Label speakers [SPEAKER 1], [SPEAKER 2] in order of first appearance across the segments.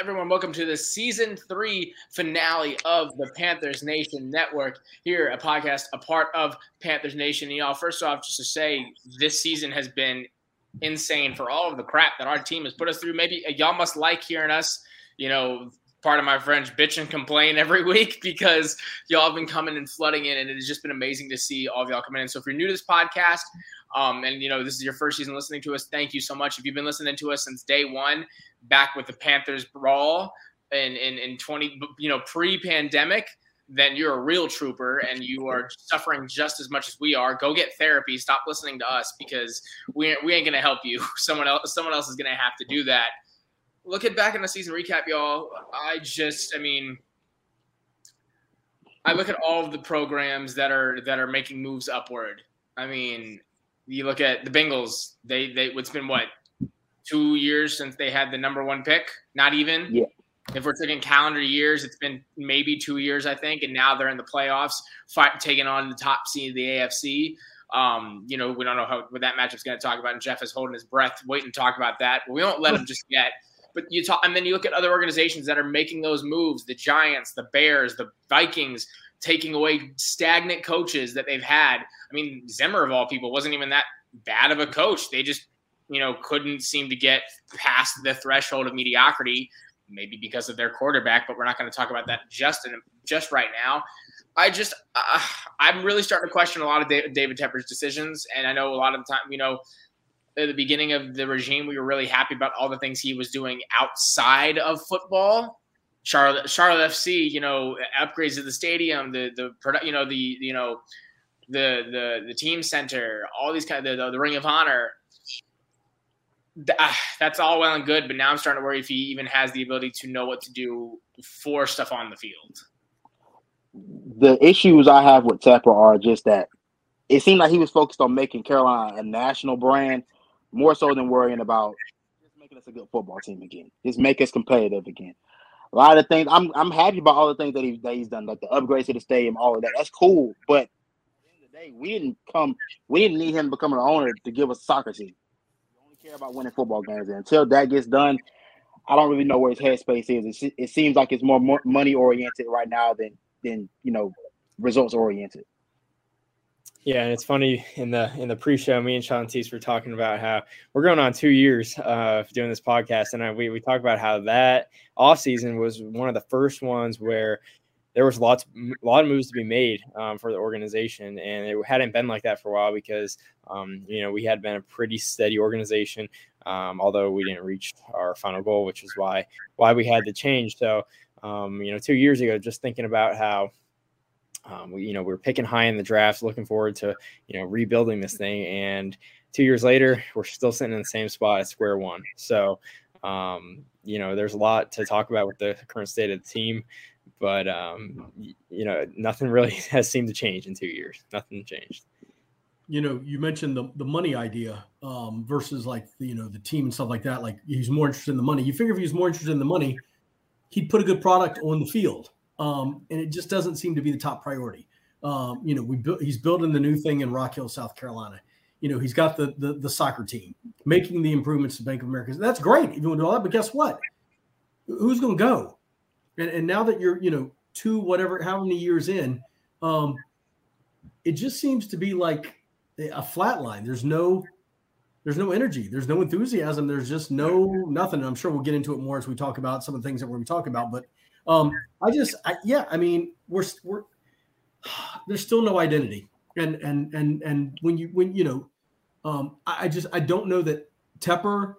[SPEAKER 1] everyone? Welcome to the season three finale of the Panthers Nation Network. Here, a podcast, a part of Panthers Nation. Y'all, first off, just to say, this season has been insane for all of the crap that our team has put us through. Maybe uh, y'all must like hearing us, you know, part of my French bitch and complain every week because y'all have been coming and flooding in, and it has just been amazing to see all of y'all coming in. So if you're new to this podcast, um, and you know this is your first season listening to us, thank you so much. If you've been listening to us since day one, back with the Panthers brawl in in, in 20, you know, pre-pandemic, then you're a real trooper and you are suffering just as much as we are. Go get therapy. Stop listening to us because we we ain't gonna help you. Someone else someone else is gonna have to do that. Looking back in the season recap, y'all, I just I mean. I look at all of the programs that are that are making moves upward. I mean, you look at the Bengals. They they it's been what two years since they had the number one pick. Not even.
[SPEAKER 2] Yeah.
[SPEAKER 1] If we're taking calendar years, it's been maybe two years, I think, and now they're in the playoffs, fight, taking on the top seed of the AFC. Um, you know, we don't know how what that matchup's going to talk about, and Jeff is holding his breath, waiting to talk about that. But we won't let him just yet. But you talk, and then you look at other organizations that are making those moves: the Giants, the Bears, the Vikings, taking away stagnant coaches that they've had. I mean, Zimmer of all people wasn't even that bad of a coach. They just, you know, couldn't seem to get past the threshold of mediocrity, maybe because of their quarterback. But we're not going to talk about that just in just right now. I just, uh, I'm really starting to question a lot of David Tepper's decisions, and I know a lot of the time, you know, at the beginning of the regime, we were really happy about all the things he was doing outside of football Charlotte Charlotte FC, you know, upgrades to the stadium, the the product, you know the you know the the the team center, all these kind of the, the Ring of Honor. Ah, that's all well and good, but now I'm starting to worry if he even has the ability to know what to do for stuff on the field.
[SPEAKER 2] The issues I have with Tepper are just that it seemed like he was focused on making Carolina a national brand more so than worrying about just making us a good football team again, just make us competitive again a lot of things. I'm I'm happy about all the things that, he, that he's done, like the upgrades to the stadium, all of that. That's cool. But the the day, we didn't come. We didn't need him to become an owner to give us soccer team. We only care about winning football games. And until that gets done, I don't really know where his headspace is. It, it seems like it's more money oriented right now than than you know results oriented.
[SPEAKER 3] Yeah, and it's funny in the in the pre-show, me and Shantice were talking about how we're going on two years uh, doing this podcast, and I, we we talk about how that off season was one of the first ones where there was lots a lot of moves to be made um, for the organization, and it hadn't been like that for a while because um, you know we had been a pretty steady organization, um, although we didn't reach our final goal, which is why why we had to change. So um, you know, two years ago, just thinking about how um, we, you know, we are picking high in the drafts, looking forward to, you know, rebuilding this thing. And two years later, we're still sitting in the same spot at square one. So, um, you know, there's a lot to talk about with the current state of the team, but, um, you know, nothing really has seemed to change in two years. Nothing changed.
[SPEAKER 4] You know, you mentioned the, the money idea um, versus like, you know, the team and stuff like that. Like he's more interested in the money. You figure if he's more interested in the money, he'd put a good product on the field um, and it just doesn't seem to be the top priority. Um, you know, we built, he's building the new thing in Rock Hill, South Carolina. You know, he's got the, the, the soccer team making the improvements to Bank of America. That's great if you want to do all that, but guess what? Who's going to go? And, and now that you're, you know, two whatever, how many years in, um, it just seems to be like a flat line. There's no there's no energy there's no enthusiasm there's just no nothing i'm sure we'll get into it more as we talk about some of the things that we're going to talk about but um, I just, I, yeah, I mean, we're we're there's still no identity, and and and and when you when you know, um, I, I just I don't know that Tepper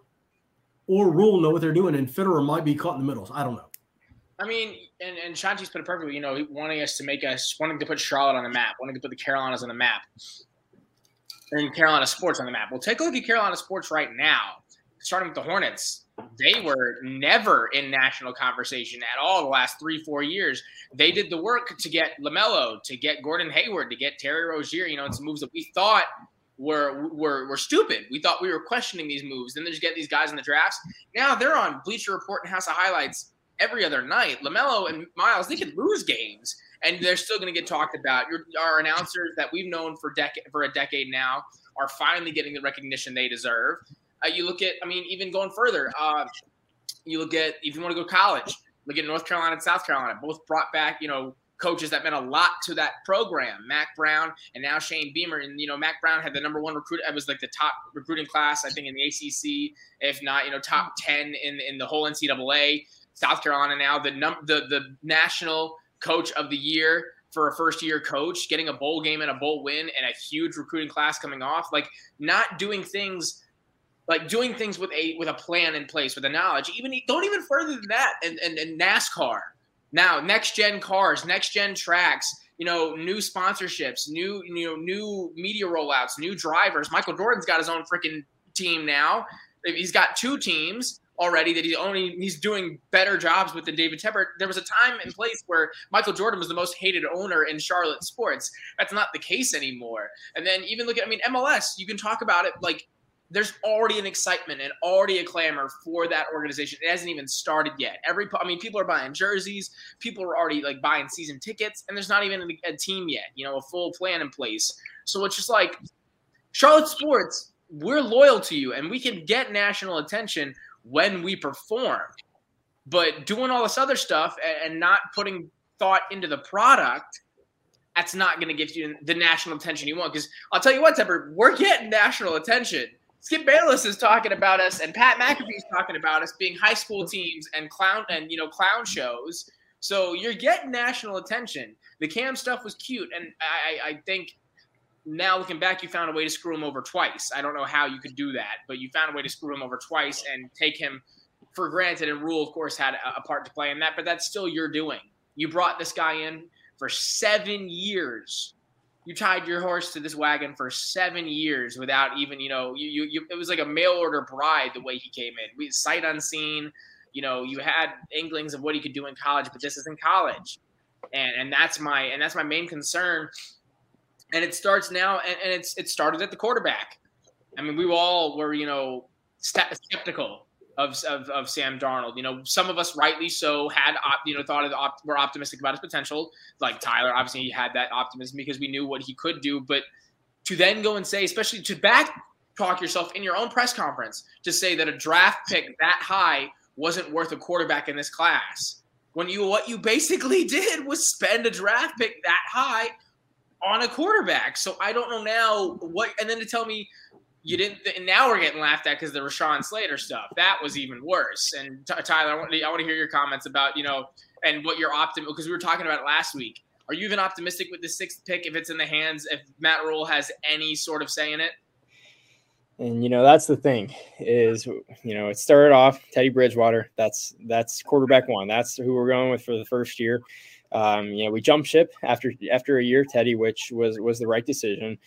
[SPEAKER 4] or Rhule know what they're doing, and Fitterer might be caught in the middle. So I don't know.
[SPEAKER 1] I mean, and, and Shantice put it perfectly. You know, he wanting us to make us wanting to put Charlotte on the map, wanting to put the Carolinas on the map, and Carolina sports on the map. Well, take a look at Carolina sports right now, starting with the Hornets they were never in national conversation at all the last three, four years. They did the work to get LaMelo, to get Gordon Hayward, to get Terry Rozier. You know, it's moves that we thought were were were stupid. We thought we were questioning these moves. Then they just get these guys in the drafts. Now they're on Bleacher Report and House of Highlights every other night. LaMelo and Miles, they could lose games and they're still going to get talked about. Your, our announcers that we've known for decade for a decade now are finally getting the recognition they deserve. Uh, you look at, I mean, even going further, uh, you look at if you want to go college, look at North Carolina and South Carolina. Both brought back, you know, coaches that meant a lot to that program. Mack Brown and now Shane Beamer. And you know, Mack Brown had the number one recruit. It was like the top recruiting class, I think, in the ACC, if not, you know, top ten in in the whole NCAA. South Carolina now the num the the national coach of the year for a first year coach, getting a bowl game and a bowl win and a huge recruiting class coming off, like not doing things like doing things with a with a plan in place with a knowledge even don't even further than that and, and, and nascar now next gen cars next gen tracks you know new sponsorships new you know new media rollouts new drivers michael jordan's got his own freaking team now he's got two teams already that he's only he's doing better jobs with than David Tepper. There was a time and place where Michael Jordan was the most hated owner in Charlotte sports. That's not the case anymore. And then even look at I mean MLS, you can talk about it like there's already an excitement and already a clamor for that organization. It hasn't even started yet. Every, I mean, people are buying jerseys, people are already like buying season tickets, and there's not even a, a team yet. You know, a full plan in place. So it's just like Charlotte sports. We're loyal to you, and we can get national attention when we perform. But doing all this other stuff and, and not putting thought into the product that's not going to give you the national attention you want. Because I'll tell you what, Tepper, we're getting national attention. Skip Bayless is talking about us, and Pat McAfee is talking about us being high school teams and clown and you know clown shows. So you're getting national attention. The Cam stuff was cute, and I, I think now looking back, you found a way to screw him over twice. I don't know how you could do that, but you found a way to screw him over twice and take him for granted. And Rhule, of course, had a part to play in that, but that's still your doing. You brought this guy in for seven years you tied your horse to this wagon for seven years without even, you know, you, you, you it was like a mail order bride the way he came in. We sight unseen, you know, you had inklings of what he could do in college, but this is in college. And and that's my and that's my main concern. And it starts now and, and it's it started at the quarterback. I mean, we all were, you know, skeptical of, of, of Sam Darnold. You know, some of us rightly so had op, you know thought of op, were optimistic about his potential. Like Tyler, obviously he had that optimism because we knew what he could do. But to then go and say, especially to back talk yourself in your own press conference to say that a draft pick that high wasn't worth a quarterback in this class. When you what you basically did was spend a draft pick that high on a quarterback. So I don't know now what and then to tell me you didn't. And now we're getting laughed at because the Rashawn Slater stuff. That was even worse. And Tyler, I want, to, I want to hear your comments about you know and what you're optimistic because we were talking about it last week. Are you even optimistic with the sixth pick if it's in the hands if Matt Rhule has any sort of say in it?
[SPEAKER 3] And you know that's the thing is you know it started off Teddy Bridgewater. That's that's quarterback one. That's who we're going with for the first year. Um, you know we jumped ship after after a year Teddy, which was was the right decision.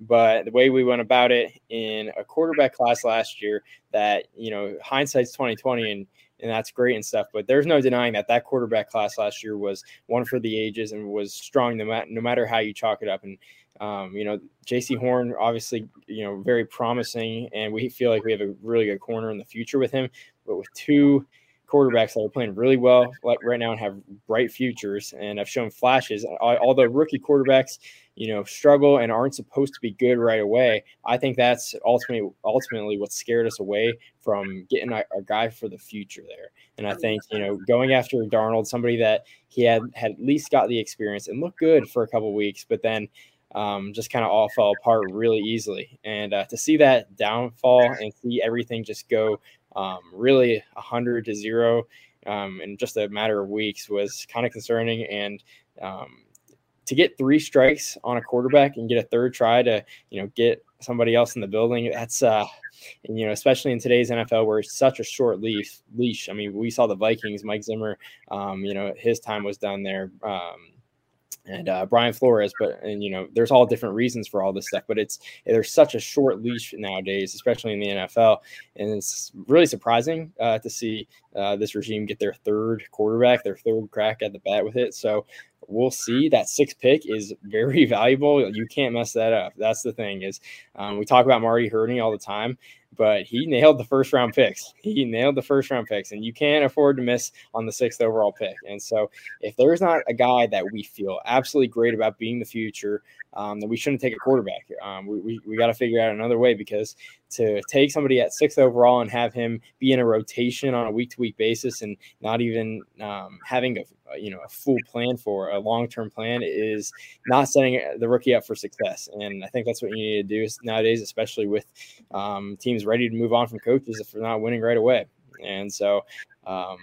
[SPEAKER 3] But the way we went about it in a quarterback class last year, that you know, hindsight's twenty twenty, and and that's great and stuff. But there's no denying that that quarterback class last year was one for the ages and was strong no, matter no matter how you chalk it up. And um, you know, Jaycee Horn obviously you know very promising, and we feel like we have a really good corner in the future with him. But with two quarterbacks that are playing really well right now and have bright futures and have shown flashes, the rookie quarterbacks you know, struggle and aren't supposed to be good right away. I think that's ultimately ultimately what scared us away from getting a, a, guy for the future there. And I think you know, going after Darnold, somebody that he had had at least got the experience and looked good for a couple weeks, but then um, just kind of all fell apart really easily. And uh, to see that downfall and see everything just go um, really a hundred to zero um, in just a matter of weeks was kind of concerning and. Um, to get three strikes on a quarterback and get a third try to you know get somebody else in the building that's uh and, you know especially in today's nfl where it's such a short leash leash i mean we saw the vikings mike zimmer um you know his time was done there um and uh, Brian Flores, but and you know, there's all different reasons for all this stuff, but it's there's such a short leash nowadays, especially in the NFL, and it's really surprising uh, to see uh, this regime get their third quarterback, their third crack at the bat with it. So we'll see. That six pick is very valuable. You can't mess that up. That's the thing is um, we talk about Marty Hurney all the time, but he nailed the first round picks. He nailed the first round picks, and you can't afford to miss on the sixth overall pick. And so, if there's not a guy that we feel absolutely great about being the future, um, then we shouldn't take a quarterback. Um, we we, we got to figure out another way because to take somebody at sixth overall and have him be in a rotation on a week to week basis and not even um, having a you know a full plan for a long term plan is not setting the rookie up for success. And I think that's what you need to do nowadays, especially with um, teams ready to move on from coaches if they're not winning right away. And so, um,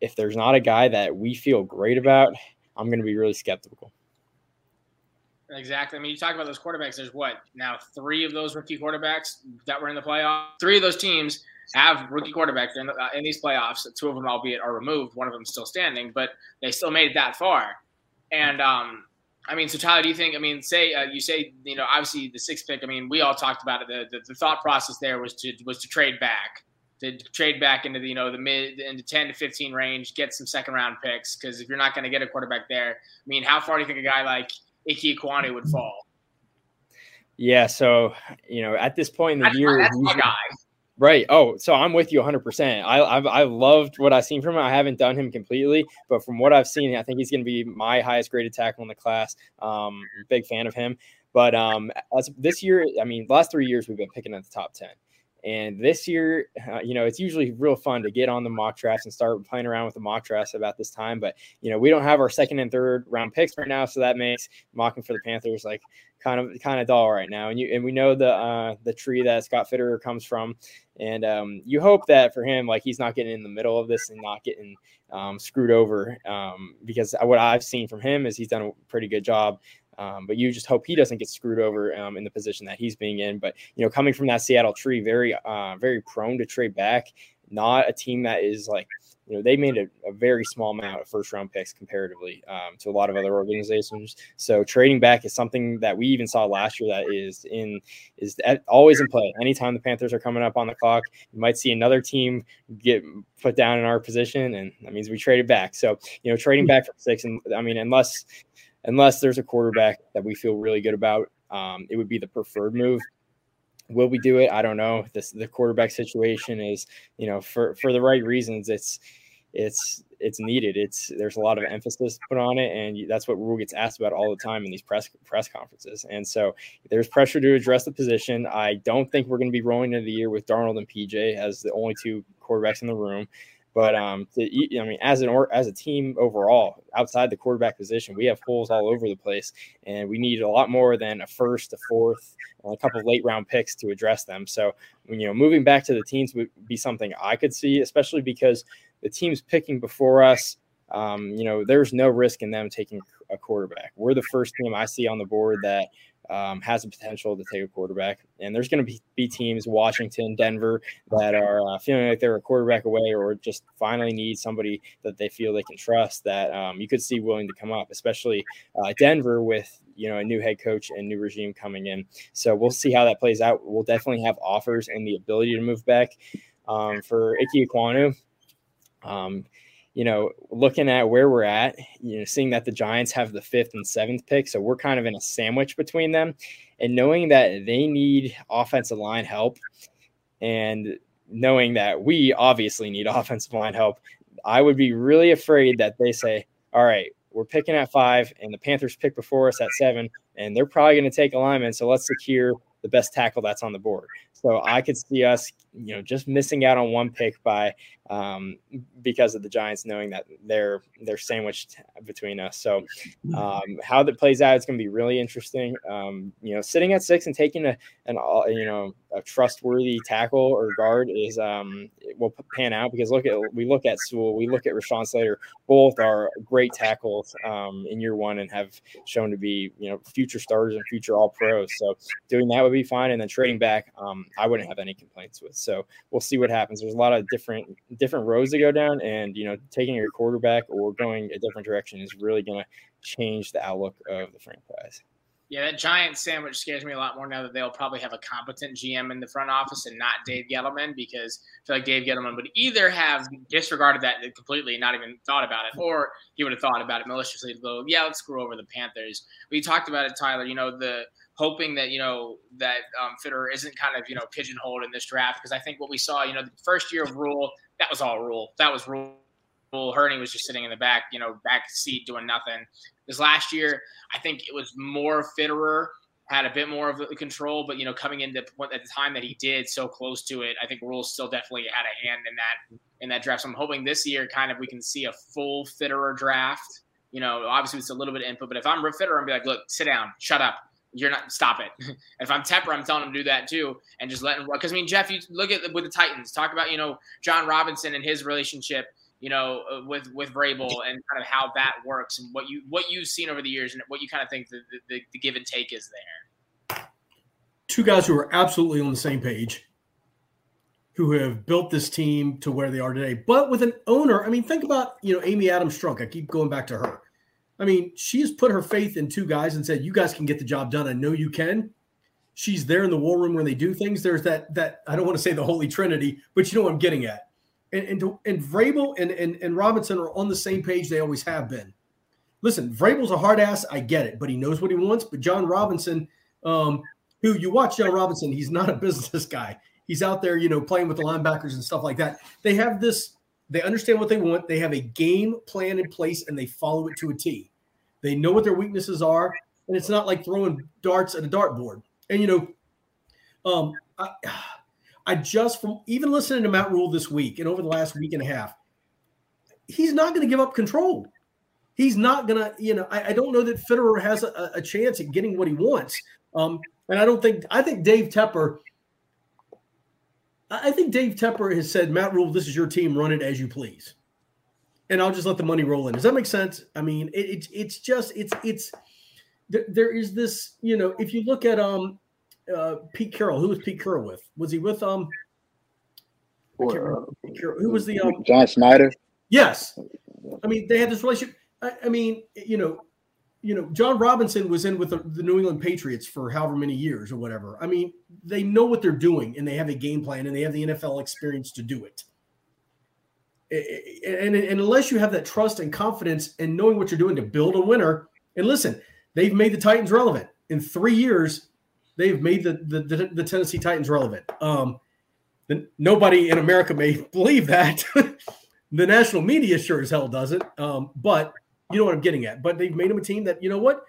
[SPEAKER 3] if there's not a guy that we feel great about, I'm going to be really skeptical.
[SPEAKER 1] Exactly. I mean, you talk about those quarterbacks. There's what now three of those rookie quarterbacks that were in the playoffs. Three of those teams have rookie quarterbacks in, uh, in these playoffs. Two of them, albeit, are removed. One of them still standing, but they still made it that far. And um, I mean, so Tyler, do you think? I mean, say uh, you say you know, obviously the sixth pick. I mean, we all talked about it. The, the, the thought process there was to was to trade back, to trade back into the you know the mid into ten to fifteen range, get some second round picks. Because if you're not going to get a quarterback there, I mean, how far do you think a guy like Ike Ekwonu would fall.
[SPEAKER 3] Yeah, so you know, at this point in the
[SPEAKER 1] that's
[SPEAKER 3] year,
[SPEAKER 1] my, that's my guy.
[SPEAKER 3] Right. Oh, so I'm with you 100%. I, I've, I've loved what I've seen from him. I haven't done him completely, but from what I've seen, I think he's going to be my highest graded tackle in the class. Um, big fan of him. But um, as this year, I mean, last three years we've been picking at the top 10. And this year, uh, you know, it's usually real fun to get on the mock drafts and start playing around with the mock drafts about this time. But, you know, we don't have our second and third round picks right now. So that makes mocking for the Panthers like kind of kind of dull right now. And you and we know the uh, the tree that Scott Fitterer comes from. And um, you hope that for him, like he's not getting in the middle of this and not getting um, screwed over. Um, because what I've seen from him is he's done a pretty good job um, but you just hope he doesn't get screwed over um, in the position that he's being in. But you know, coming from that Seattle tree, very uh, very prone to trade back. Not a team that is like you know they made a, a very small amount of first round picks comparatively um, to a lot of other organizations. So trading back is something that we even saw last year that is in is always in play. Anytime the Panthers are coming up on the clock, you might see another team get put down in our position, and that means we traded back. So you know trading back for six, and I mean unless unless there's a quarterback that we feel really good about, um, it would be the preferred move. Will we do it? I don't know. This the quarterback situation is, you know, for for the right reasons. It's it's it's needed. It's there's a lot of emphasis put on it, and that's what Rhule gets asked about all the time in these press press conferences. And so there's pressure to address the position. I don't think we're going to be rolling into the year with Darnold and PJ as the only two quarterbacks in the room. But um, to, I mean, as an or as a team overall, outside the quarterback position, we have holes all over the place, and we need a lot more than a first, a fourth, a couple late round picks to address them. So, you know, moving back to the teams would be something I could see, especially because the teams picking before us, um, you know, there's no risk in them taking a quarterback. We're the first team I see on the board that um, has the potential to take a quarterback. And there's going to be, be teams, Washington, Denver, that are uh, feeling like they're a quarterback away or just finally need somebody that they feel they can trust that um, you could see willing to come up, especially uh, Denver with you know a new head coach and new regime coming in. So we'll see how that plays out. We'll definitely have offers and the ability to move back um, for Ike Ekwonu. You know, looking at where we're at, you know, seeing that the Giants have the fifth and seventh pick, so we're kind of in a sandwich between them, and knowing that they need offensive line help, and knowing that we obviously need offensive line help, I would be really afraid that they say, "All right, we're picking at five, and the Panthers pick before us at seven, and they're probably going to take a lineman, so let's secure the best tackle that's on the board." So I could see us, you know, just missing out on one pick by um, because of the Giants knowing that they're they're sandwiched between us. So um, how that plays out is going to be really interesting. Um, you know, sitting at six and taking a an you know a trustworthy tackle or guard is um, will pan out because look at we look at Sewell, we look at Rashawn Slater, both are great tackles um, in year one and have shown to be you know future starters and future All Pros. So doing that would be fine, and then trading back, um, I wouldn't have any complaints with. So we'll see what happens. There's a lot of different different roads to go down, and you know, taking your quarterback or going a different direction is really going to change the outlook of the franchise.
[SPEAKER 1] Yeah, that giant sandwich scares me a lot more now that they'll probably have a competent GM in the front office and not Dave Gettleman because I feel like Dave Gettleman would either have disregarded that completely not even thought about it, or he would have thought about it maliciously to go, yeah, let's screw over the Panthers. We talked about it, Tyler. You know, the hoping that you know that um, Fitterer isn't kind of you know pigeonholed in this draft because I think what we saw, you know, the first year of Rhule, that was all Rhule. That was Rhule. Hurney was just sitting in the back, you know, back seat doing nothing. This last year, I think it was more Fitterer had a bit more of the control, but you know, coming into point at the time that he did, so close to it, I think Rhule still definitely had a hand in that in that draft. So I'm hoping this year, kind of, we can see a full Fitterer draft. You know, obviously it's a little bit of input, but if I'm Fitterer, I'm be like, look, sit down, shut up, you're not stop it. if I'm Tepper, I'm telling him to do that too, and just let him. Because I mean, Jeff, you look at with the Titans, talk about you know Jon Robinson and his relationship you know, uh, with with Vrabel and kind of how that works and what you what you've seen over the years and what you kind of think the, the, the give and take is there.
[SPEAKER 4] Two guys who are absolutely on the same page, who have built this team to where they are today, but with an owner. I mean, think about you know Amy Adams Strunk. I keep going back to her. I mean, she has put her faith in two guys and said, "You guys can get the job done. I know you can." She's there in the war room when they do things. There's that that I don't want to say the Holy Trinity, but you know what I'm getting at and and, and Vrabel and, and and Robinson are on the same page. They always have been. Listen, Vrabel's a hard ass. I get it, but he knows what he wants. But Jon Robinson, um, who you watch Jon Robinson, he's not a business guy. He's out there, you know, playing with the linebackers and stuff like that. They have this. They understand what they want. They have a game plan in place, and they follow it to a T. They know what their weaknesses are, and it's not like throwing darts at a dartboard. And you know, um, I, I just from even listening to Matt Rhule this week and over the last week and a half, he's not going to give up control. He's not going to, you know, I, I, don't know that Fitterer has a, a, chance at getting what he wants. Um, and I don't think, I think Dave Tepper, I think Dave Tepper has said, Matt Rhule, this is your team, run it as you please. And I'll just let the money roll in. Does that make sense? I mean, it, it's it's just it's it's there, there is this, you know, if you look at um uh, Pete Carroll. Who was Pete Carroll with? Was he with um?
[SPEAKER 2] Or,
[SPEAKER 4] Who was the um?
[SPEAKER 2] John Schneider.
[SPEAKER 4] Yes, I mean they had this relationship. I, I mean, you know, you know, Jon Robinson was in with the, the, New England Patriots for however many years or whatever. I mean, they know what they're doing and they have a game plan and they have the NFL experience to do it. And, and, unless you have that trust and confidence and knowing what you're doing to build a winner, and listen, they've made the Titans relevant in three years they've made the the, the, the Tennessee Titans relevant. Um, the, nobody in America may believe that. the national media sure as hell doesn't. Um, but you know what I'm getting at. But they've made them a team that you know what,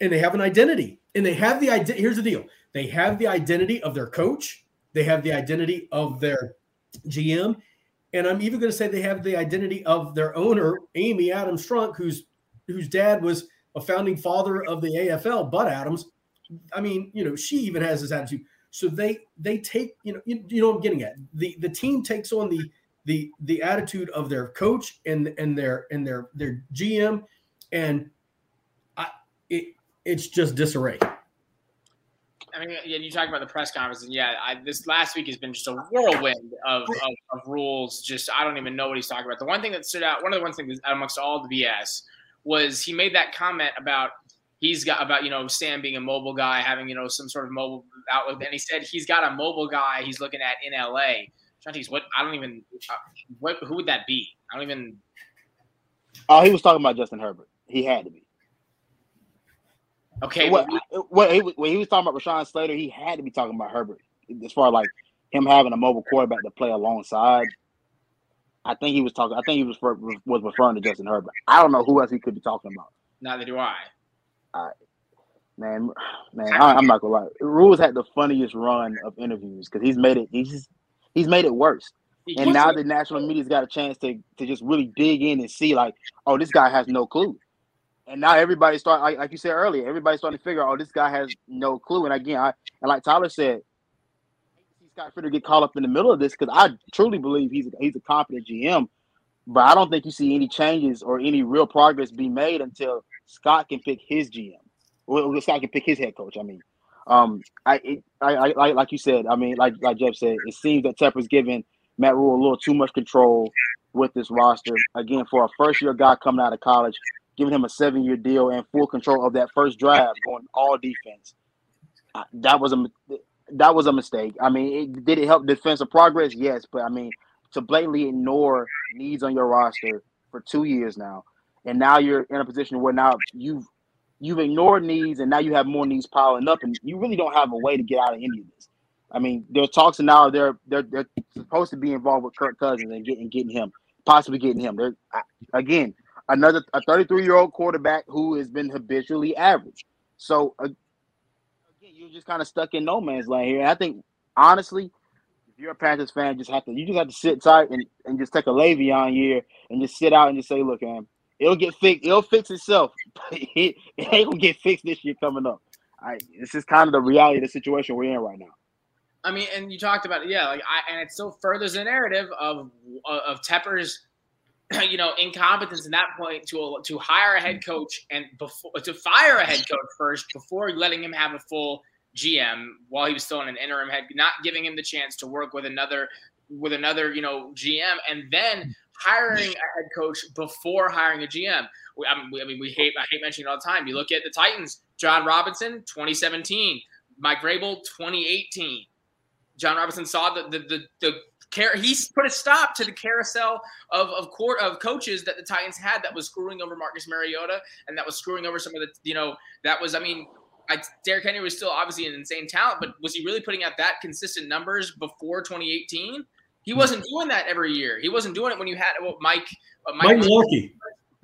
[SPEAKER 4] and they have an identity, and they have the idea. Here's the deal: they have the identity of their coach, they have the identity of their GM, and I'm even going to say they have the identity of their owner, Amy Adams Strunk, whose whose dad was a founding father of the AFL, Bud Adams, I mean, you know, she even has this attitude. So they they take, you know, you, you know I'm getting at. The the team takes on the the the attitude of their coach and and their and their their GM, and I it it's just disarray.
[SPEAKER 1] I mean, yeah, you talk about the press conference, and yeah, I, this last week has been just a whirlwind of, of, of, rules. Just I don't even know what he's talking about. The one thing that stood out, one of the one things amongst all the BS, was he made that comment about he's got about you know Sam being a mobile guy, having you know some sort of mobile outlook, and he said he's got a mobile guy he's looking at in LA. What I don't even uh, what who would that be? I don't even.
[SPEAKER 2] Oh, he was talking about Justin Herbert. He had to be.
[SPEAKER 1] Okay.
[SPEAKER 2] What, what, he, when he was talking about Rashawn Slater, he had to be talking about Herbert as far as like him having a mobile quarterback to play alongside. I think he was talking. I think he was was referring to Justin Herbert. I don't know who else he could be talking about.
[SPEAKER 1] Neither do I.
[SPEAKER 2] I, man, man, I, am not gonna lie. Rhule's had the funniest run of interviews because he's made it. He's he's made it worse. And now the national media's got a chance to to just really dig in and see, like, oh, this guy has no clue. And now everybody start like, like you said earlier, everybody's starting to figure, oh, this guy has no clue. And again, I and like Tyler said, Scott Fitterer get caught up in the middle of this because I truly believe he's a, he's a competent GM, but I don't think you see any changes or any real progress be made until Scott can pick his GM. Well, Scott can pick his head coach. I mean, um, I, it, I, I, like you said. I mean, like like Jeff said, it seems that Tepper's giving Matt Rhule a little too much control with this roster. Again, for a first year guy coming out of college, giving him a seven year deal and full control of that first drive, going all defense. Uh, that was a that was a mistake. I mean, it, did it help defensive progress? Yes, but I mean, to blatantly ignore needs on your roster for two years now and now you're in a position where now you've you've ignored needs and now you have more needs piling up and you really don't have a way to get out of any of this. I mean, there's talks now they're they're they're supposed to be involved with Kirk Cousins and getting getting him, possibly getting him. They're again another a 33 year old quarterback who has been habitually average. So uh, again, you're just kind of stuck in no man's land here. And I think honestly, if you're a Panthers fan, just have to you just have to sit tight and, and just take a Le'Veon year and just sit out and just say, look, man, it'll get fixed. It'll fix itself. it, it ain't gonna get fixed this year coming up. I, this is kind of the reality of the situation we're in right now.
[SPEAKER 1] I mean, and you talked about it, yeah, like I, and it still furthers the narrative of of Tepper's, you know, incompetence in that point to to hire a head mm-hmm. coach and before to fire a head coach first before letting him have a full GM while he was still in an interim head, not giving him the chance to work with another with another you know GM, and then mm-hmm. hiring a head coach before hiring a GM. I mean, we, I mean, we hate I hate mentioning it all the time. You look at the Titans, Jon Robinson, 2017, Mike Vrabel, 2018. Jon Robinson saw the the the, the care he put a stop to the carousel of of court of coaches that the Titans had that was screwing over Marcus Mariota and that was screwing over some of the you know that was I mean I, Derrick Henry was still obviously an insane talent, but was he really putting out that consistent numbers before 2018? He hmm. wasn't doing that every year. He wasn't doing it when you had well, Mike,
[SPEAKER 4] uh, Mike, Mike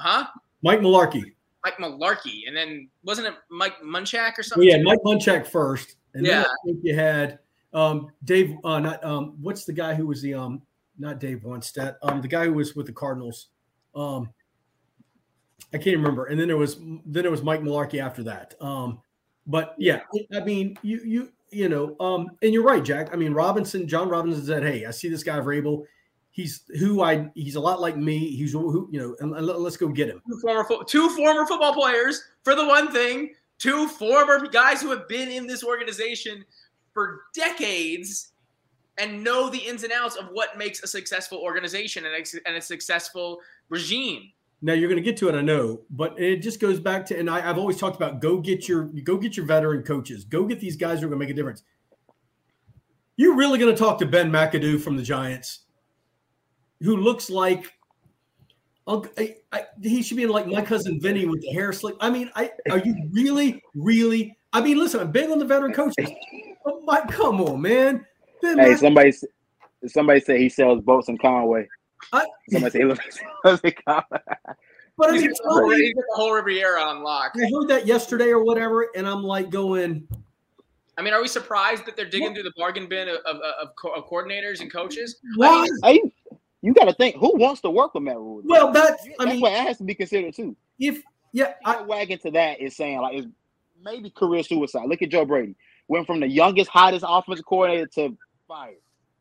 [SPEAKER 1] huh?
[SPEAKER 4] Mike Mularkey,
[SPEAKER 1] Mike Mularkey, and then wasn't it Mike Munchak or something?
[SPEAKER 4] Well, yeah, Mike Munchak first, and yeah. then I think you had um, Dave. Uh, not um, what's the guy who was the um, not Dave Wannstedt, um, the guy who was with the Cardinals. Um, I can't remember. And then there was then it was Mike Mularkey after that. Um, but yeah, I mean, you you you know, um, and you're right, Jack. I mean, Robinson, Jon Robinson said, "Hey, I see this guy Vrabel. He's who I. He's a lot like me. He's who you know, and, and let's go get him."
[SPEAKER 1] Two former two former football players for the one thing. Two former guys who have been in this organization for decades and know the ins and outs of what makes a successful organization and a, and a successful regime.
[SPEAKER 4] Now you're going to get to it, I know, but it just goes back to, and I, have always talked about go get your go get your veteran coaches, go get these guys who are going to make a difference. You're really going to talk to Ben McAdoo from the Giants, who looks like uh, I, I, he should be in like my cousin Vinny with the hair slick. I mean, I are you really, really? I mean, listen, I'm big on the veteran coaches. Oh my, come on, man.
[SPEAKER 2] Ben hey, somebody, somebody said he sells boats in Conway. I, Somebody say he looks, like
[SPEAKER 1] But I mean, he's the whole Riviera on lock.
[SPEAKER 4] I heard that yesterday or whatever, and I'm like going.
[SPEAKER 1] I mean, are we surprised that they're digging what? through the bargain bin of, of, of, of coordinators and coaches?
[SPEAKER 2] Why? I mean, you got to think who wants to work with Matt Rhule.
[SPEAKER 4] Well, that's I
[SPEAKER 2] that's
[SPEAKER 4] mean,
[SPEAKER 2] what has to be considered too.
[SPEAKER 4] If yeah,
[SPEAKER 2] I wagon to that is saying like it's maybe career suicide. Look at Joe Brady, went from the youngest, hottest offensive coordinator to fired.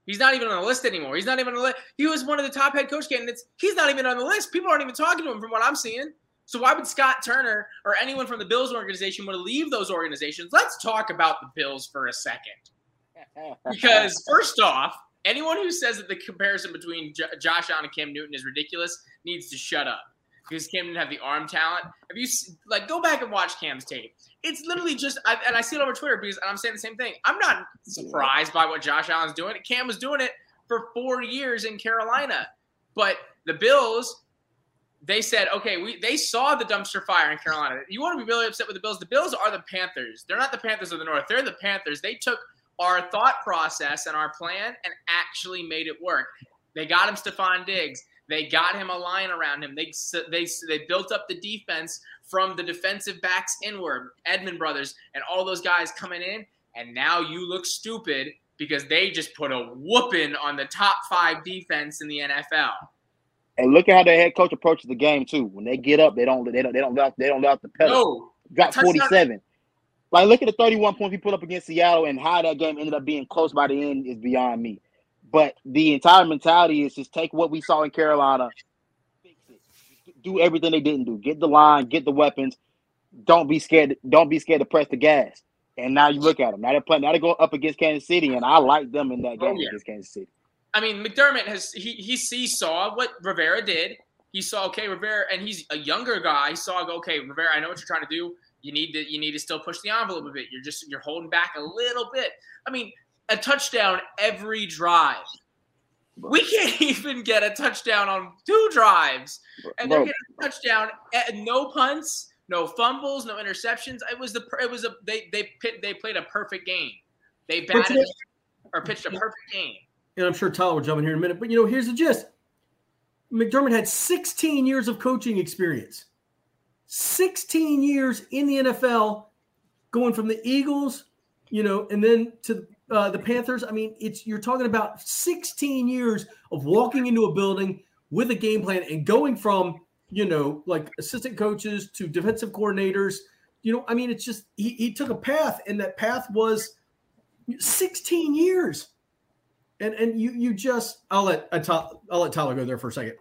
[SPEAKER 1] He's not even on the list anymore. He's not even on the list. He was one of the top head coach candidates. He's not even on the list. People aren't even talking to him from what I'm seeing. So why would Scott Turner or anyone from the Bills organization want to leave those organizations? Let's talk about the Bills for a second. Because first off, anyone who says that the comparison between J- Josh Allen and Cam Newton is ridiculous needs to shut up because Cam didn't have the arm talent. Have you like go back and watch Cam's tape? It's literally just, I, and I see it over Twitter because I'm saying the same thing. I'm not surprised by what Josh Allen's doing. Cam was doing it for four years in Carolina, but the Bills, they said, okay, we they saw the dumpster fire in Carolina. You want to be really upset with the Bills? The Bills are the Panthers. They're not the Panthers of the North. They're the Panthers. They took our thought process and our plan and actually made it work. They got him Stefon Diggs. They got him a line around him. They they they built up the defense from the defensive backs inward, Edmond brothers, and all those guys coming in. And now you look stupid because they just put a whooping on the top five defense in the NFL.
[SPEAKER 2] And look at how the head coach approaches the game too. When they get up, they don't they don't they don't let they don't let the pedal. No, got forty seven. Like look at the thirty one points he put up against Seattle and how that game ended up being close by the end is beyond me. But the entire mentality is just take what we saw in Carolina, fix it, do everything they didn't do. Get the line, get the weapons. Don't be scared. Don't be scared to press the gas. And now you look at them. Now they're playing. Now they go up against Kansas City, and I like them in that oh, game oh, yeah. against Kansas City.
[SPEAKER 1] I mean, McDermott has he, he he saw what Rivera did. He saw okay, Rivera, and he's a younger guy. He saw okay, Rivera. I know what you're trying to do. You need to you need to still push the envelope a bit. You're just you're holding back a little bit. I mean, a touchdown every drive. We can't even get a touchdown on two drives, and they're getting a touchdown. At no punts, no fumbles, no interceptions. It was the it was a they they they played a perfect game. They batted or pitched a perfect game.
[SPEAKER 4] And I'm sure Tyler will jump in here in a minute, but you know, here's the gist: McDermott had 16 years of coaching experience, 16 years in the NFL, going from the Eagles you know, and then to uh, the Panthers. I mean, it's you're talking about 16 years of walking into a building with a game plan and going from you know like assistant coaches to defensive coordinators. You know, I mean, it's just he, he took a path, and that path was 16 years. And and you you just I'll let I'll let Tyler go there for a second.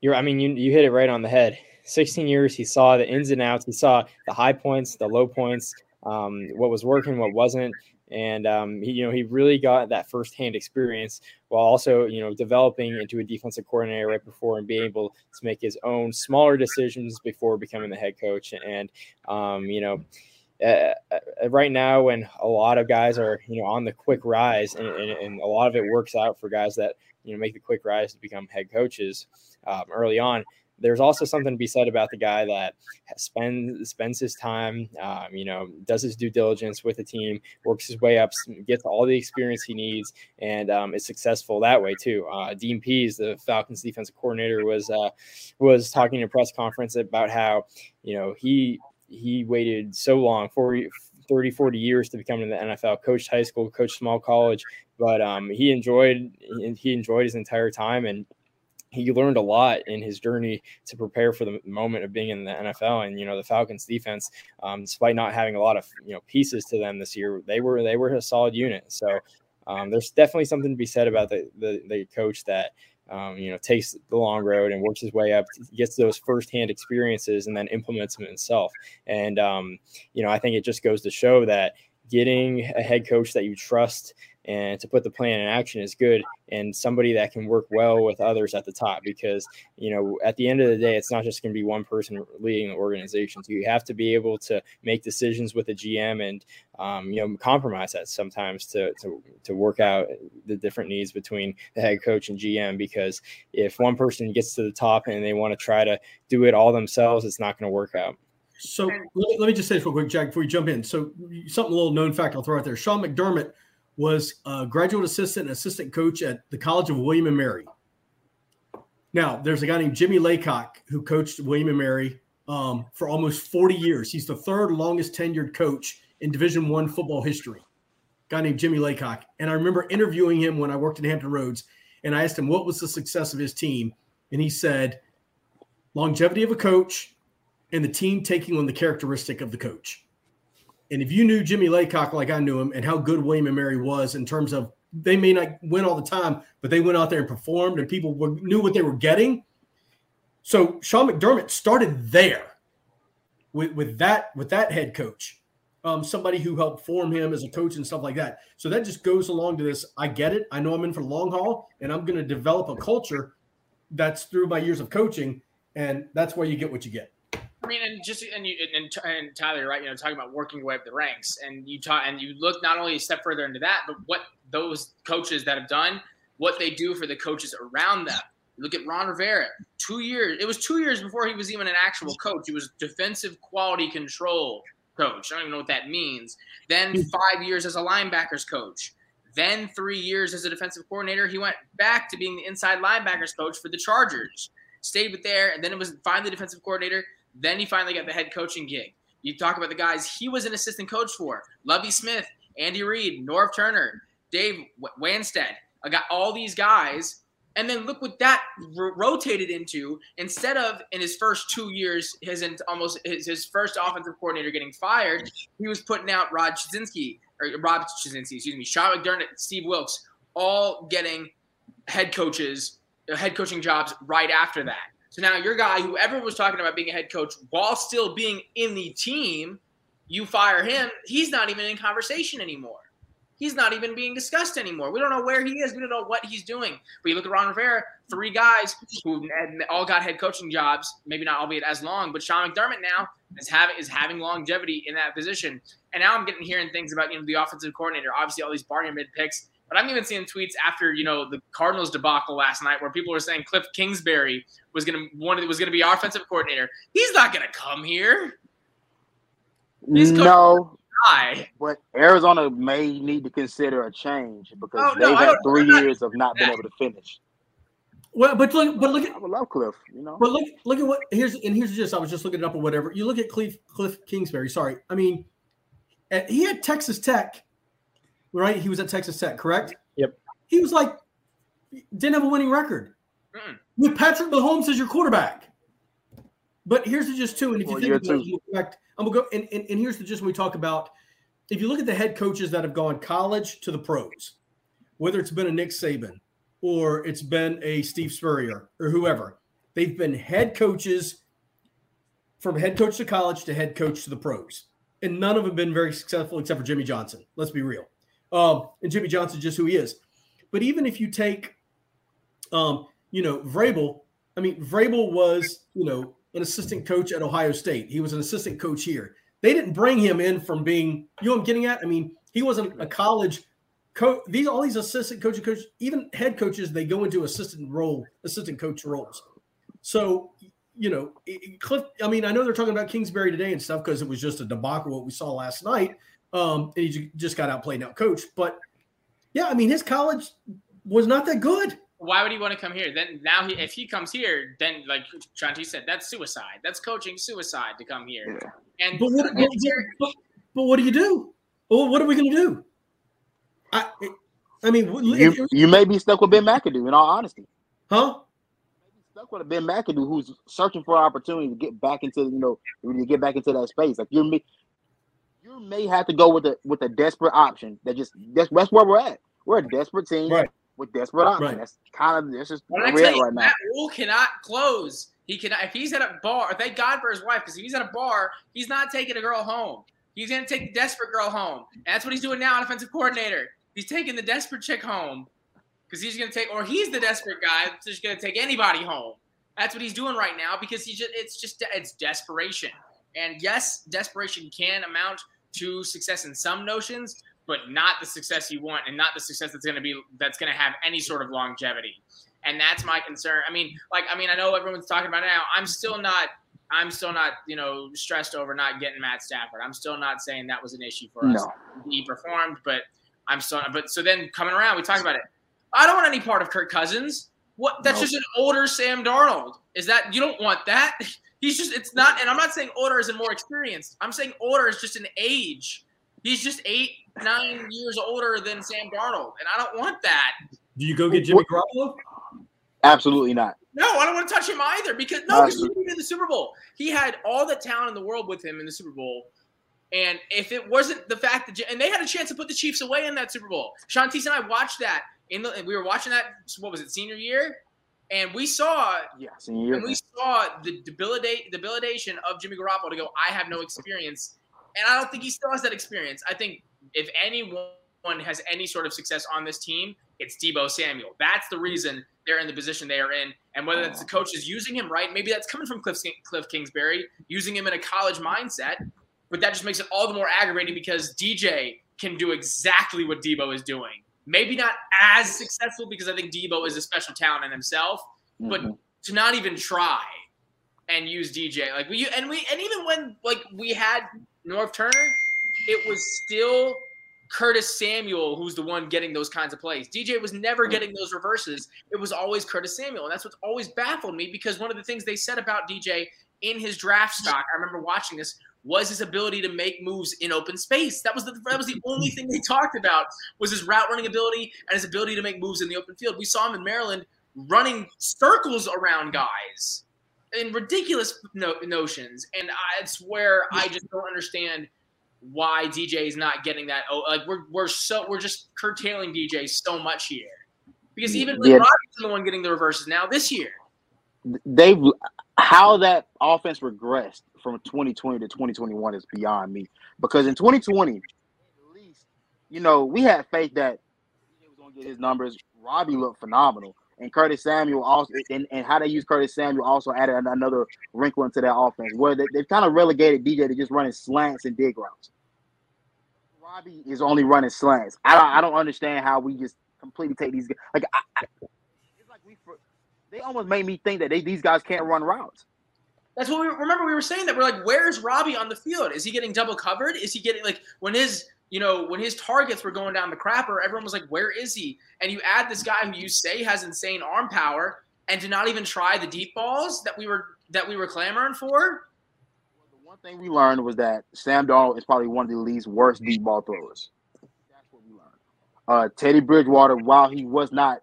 [SPEAKER 3] You're I mean you you hit it right on the head. 16 years he saw the ins and outs. He saw the high points, the low points, um, what was working, what wasn't and um, he, you know he really got that firsthand experience while also you know developing into a defensive coordinator right before and being able to make his own smaller decisions before becoming the head coach. And um, you know uh, uh, right now when a lot of guys are you know on the quick rise and, and, and, a lot of it works out for guys that you know make the quick rise to become head coaches um, early on there's also something to be said about the guy that spends spends his time, um, you know, does his due diligence with the team, works his way up, gets all the experience he needs, and um, is successful that way too. Uh, Dean Pees, the Falcons defensive coordinator, was uh, was talking in a press conference about how you know he he waited so long for 30 40 years to become in the nfl coached high school coached small college but um, he enjoyed he enjoyed his entire time and he learned a lot in his journey to prepare for the moment of being in the NFL. And you know, the Falcons defense, um, despite not having a lot of you know pieces to them this year, they were they were a solid unit. So um, there's definitely something to be said about the the, the coach that. Um, you know, takes the long road and works his way up, gets those firsthand experiences, and then implements them himself. And um, you know, I think it just goes to show that getting a head coach that you trust and to put the plan in action is good and somebody that can work well with others at the top because you know at the end of the day it's not just going to be one person leading the organization so you have to be able to make decisions with the gm and um, you know compromise that sometimes to, to to work out the different needs between the head coach and gm because if one person gets to the top and they want to try to do it all themselves it's not going to work out
[SPEAKER 4] so let me just say this real quick, Jack, before you jump in. So something a little known fact I'll throw out there. Sean McDermott was a graduate assistant and assistant coach at the College of William and Mary. Now, there's a guy named Jimmy Laycock who coached William and Mary um, for almost 40 years. He's the third longest tenured coach in Division One football history. guy named Jimmy Laycock, and I remember interviewing him when I worked in Hampton Roads, and I asked him what was the success of his team, and he said, "Longevity of a coach, and the team taking on the characteristic of the coach." And if you knew Jimmy Laycock like I knew him and how good William and Mary was in terms of they may not win all the time, but they went out there and performed and people were, knew what they were getting. So Sean McDermott started there with, with that with that head coach, um, somebody who helped form him as a coach and stuff like that. So that just goes along to this. I get it. I know I'm in for the long haul, and I'm going to develop a culture that's through my years of coaching, and that's where you get what you get.
[SPEAKER 1] I mean, and just and you and, and Tyler, right? You know, talking about working your way up the ranks, and you talk and you look not only a step further into that, but what those coaches that have done, what they do for the coaches around them. Look at Ron Rivera. Two years. It was two years before he was even an actual coach. He was defensive quality control coach. I don't even know what that means. Then hmm. five years as a linebackers coach. Then three years as a defensive coordinator. He went back to being the inside linebackers coach for the Chargers. Stayed with there, and then it was finally defensive coordinator. Then he finally got the head coaching gig. You talk about the guys he was an assistant coach for: Lovie Smith, Andy Reid, Norv Turner, Dave Wannstedt. I got all these guys, and then look what that r- rotated into. Instead of in his first two years, his almost his, his first offensive coordinator getting fired, he was putting out Rod Chudzinski or Rob Chudzinski, excuse me, Sean McDermott, Steve Wilks, all getting head coaches, uh, head coaching jobs right after that. So now your guy, who everyone was talking about being a head coach while still being in the team, you fire him. He's not even in conversation anymore. He's not even being discussed anymore. We don't know where he is. We don't know what he's doing. But you look at Ron Rivera, three guys who all got head coaching jobs, maybe not albeit as long, but Sean McDermott now is having is having longevity in that position. And now I'm getting hearing things about you know the offensive coordinator. Obviously, all these bargain mid picks. But I'm even seeing tweets after you know the Cardinals debacle last night, where people were saying Cliff Kingsbury was going to one was going to be our offensive coordinator. He's not going to come here.
[SPEAKER 2] He's no, but Arizona may need to consider a change because oh, they've had three years of not being able to finish.
[SPEAKER 4] Well, but look, but look at
[SPEAKER 2] I would love Cliff, you know.
[SPEAKER 4] But look, look at what here's and here's just I was just looking it up or whatever. You look at Cliff Cliff Kingsbury. Sorry, I mean, at, he had Texas Tech, right? He was at Texas Tech, correct?
[SPEAKER 3] Yep.
[SPEAKER 4] He was like, didn't have a winning record
[SPEAKER 1] Mm.
[SPEAKER 4] with Patrick Mahomes as your quarterback. But here's the just two, and if you
[SPEAKER 2] Well,
[SPEAKER 4] think about it,
[SPEAKER 2] two.
[SPEAKER 4] correct, I'm gonna go and, and, and here's the just when we talk about if you look at the head coaches that have gone college to the pros, whether it's been a Nick Saban or it's been a Steve Spurrier or whoever, they've been head coaches from head coach to college to head coach to the pros. And none of them have been very successful except for Jimmy Johnson. Let's be real. Um, and Jimmy Johnson just who he is. But even if you take um, you know, Vrabel, I mean, Vrabel was, you know, an assistant coach at Ohio State. He was an assistant coach here. They didn't bring him in from being, you know I'm getting at? I mean, he wasn't a college coach. These all these assistant coaching coaches, coach, even head coaches, they go into assistant role, assistant coach roles. So, you know, Cliff. I mean, I know they're talking about Kingsbury today and stuff because it was just a debacle what we saw last night. Um, and he just got outplayed and out coached. But yeah, I mean, his college was not that good.
[SPEAKER 1] Why would he want to come here? Then now, he, if he comes here, then like Shanti said, that's suicide. That's coaching suicide to come here. And
[SPEAKER 4] But what, but, but, but what do you do? Well, what are we going to do? I, I mean,
[SPEAKER 2] You
[SPEAKER 4] if-
[SPEAKER 2] you may be stuck with Ben McAdoo. In all honesty,
[SPEAKER 4] huh?
[SPEAKER 2] stuck with Ben McAdoo who's searching for an opportunity to get back into you know to get back into that space. Like you may you may have to go with a with a desperate option. That just that's, that's where we're at. We're a desperate team
[SPEAKER 4] Right.
[SPEAKER 2] with desperate options.
[SPEAKER 4] Right.
[SPEAKER 2] That's kind of that's just
[SPEAKER 1] What
[SPEAKER 2] where
[SPEAKER 1] I
[SPEAKER 2] we're
[SPEAKER 1] tell
[SPEAKER 2] at
[SPEAKER 1] you,
[SPEAKER 2] right now.
[SPEAKER 1] Matt Rhule cannot close. He cannot. If he's at a bar, thank God for his wife, because if he's at a bar, he's not taking a girl home. He's gonna take the desperate girl home, and that's what he's doing now. Offensive coordinator, he's taking the desperate chick home, because he's gonna take, or he's the desperate guy that's just gonna take anybody home. That's what he's doing right now because he just, it's just, it's desperation. And yes, desperation can amount to success in some notions, but not the success you want, and not the success that's gonna be that's gonna have any sort of longevity and that's my concern. I mean, like, I mean, I know everyone's talking about it now. I'm still not, I'm still not, you know, stressed over not getting Matt Stafford. I'm still not saying that was an issue for us.
[SPEAKER 2] No.
[SPEAKER 1] He performed, but I'm still. But so then coming around, we talked about it. I don't want any part of Kirk Cousins. What? That's
[SPEAKER 2] No.
[SPEAKER 1] just an older Sam Darnold. Is that you don't want that? He's just. It's not. And I'm not saying older is more experienced. I'm saying older is just an age. He's just eight, nine years older than Sam Darnold, and I don't want that.
[SPEAKER 4] Do you go get Jimmy Garoppolo?
[SPEAKER 2] Absolutely not.
[SPEAKER 1] No, I don't want to touch him either because no, because he didn't in the Super Bowl. He had all the talent in the world with him in the Super Bowl. And if it wasn't the fact that, and they had a chance to put the Chiefs away in that Super Bowl. Shantice and I watched that in the, we were watching that. What was it, senior year? And we saw,
[SPEAKER 2] yes,
[SPEAKER 1] and we saw the debilitate, debilitation of Jimmy Garoppolo to go. I have no experience, and I don't think he still has that experience. I think if anyone has any sort of success on this team, it's Deebo Samuel. That's the reason they're in the position they are in. And whether that's the coaches using him right, maybe that's coming from Cliff, Cliff Kingsbury, using him in a college mindset. But that just makes it all the more aggravating because DJ can do exactly what Deebo is doing. Maybe not as successful because I think Deebo is a special talent in himself, but
[SPEAKER 2] Mhm.
[SPEAKER 1] to not even try and use DJ like we and we and even when like we had Norv Turner, it was still Curtis Samuel who's the one getting those kinds of plays. DJ was never getting those reverses. It was always Curtis Samuel, and that's what's always baffled me because one of the things they said about DJ in his draft stock, I remember watching this, was his ability to make moves in open space. That was the that was the only thing they talked about was his route running ability and his ability to make moves in the open field. We saw him in Maryland running circles around guys in ridiculous no- notions, and I, it's where I just don't understand why DJ is not getting that. Oh, like we're we're so we're just curtailing DJ so much here because even Lee
[SPEAKER 2] Yeah.
[SPEAKER 1] Robinson's the one getting the reverses now this year.
[SPEAKER 2] they've how that offense regressed from 2020 to 2021 is beyond me. Because in 2020, at least, you know, we had faith that he was to get his numbers. Robbie looked phenomenal. And Curtis Samuel also, and, and how they use Curtis Samuel also added another wrinkle into that offense where they, they've kind of relegated DJ to just running slants and dig routes. Robbie is only running slants. I don't, I don't understand how we just completely take these. Like, I, I, it's like we, they almost made me think that they, these guys can't run routes.
[SPEAKER 1] That's what we remember. We were saying that we're like, where's Robbie on the field? Is he getting double covered? Is he getting like when his you know when his targets were going down the crapper? Everyone was like, where is he? And you add this guy who you say has insane arm power and to not even try the deep balls that we were that we were clamoring for.
[SPEAKER 2] The One thing we learned was that Sam Darnold is probably one of the least worst deep ball throwers. That's what we learned. Uh, Teddy Bridgewater, while he was not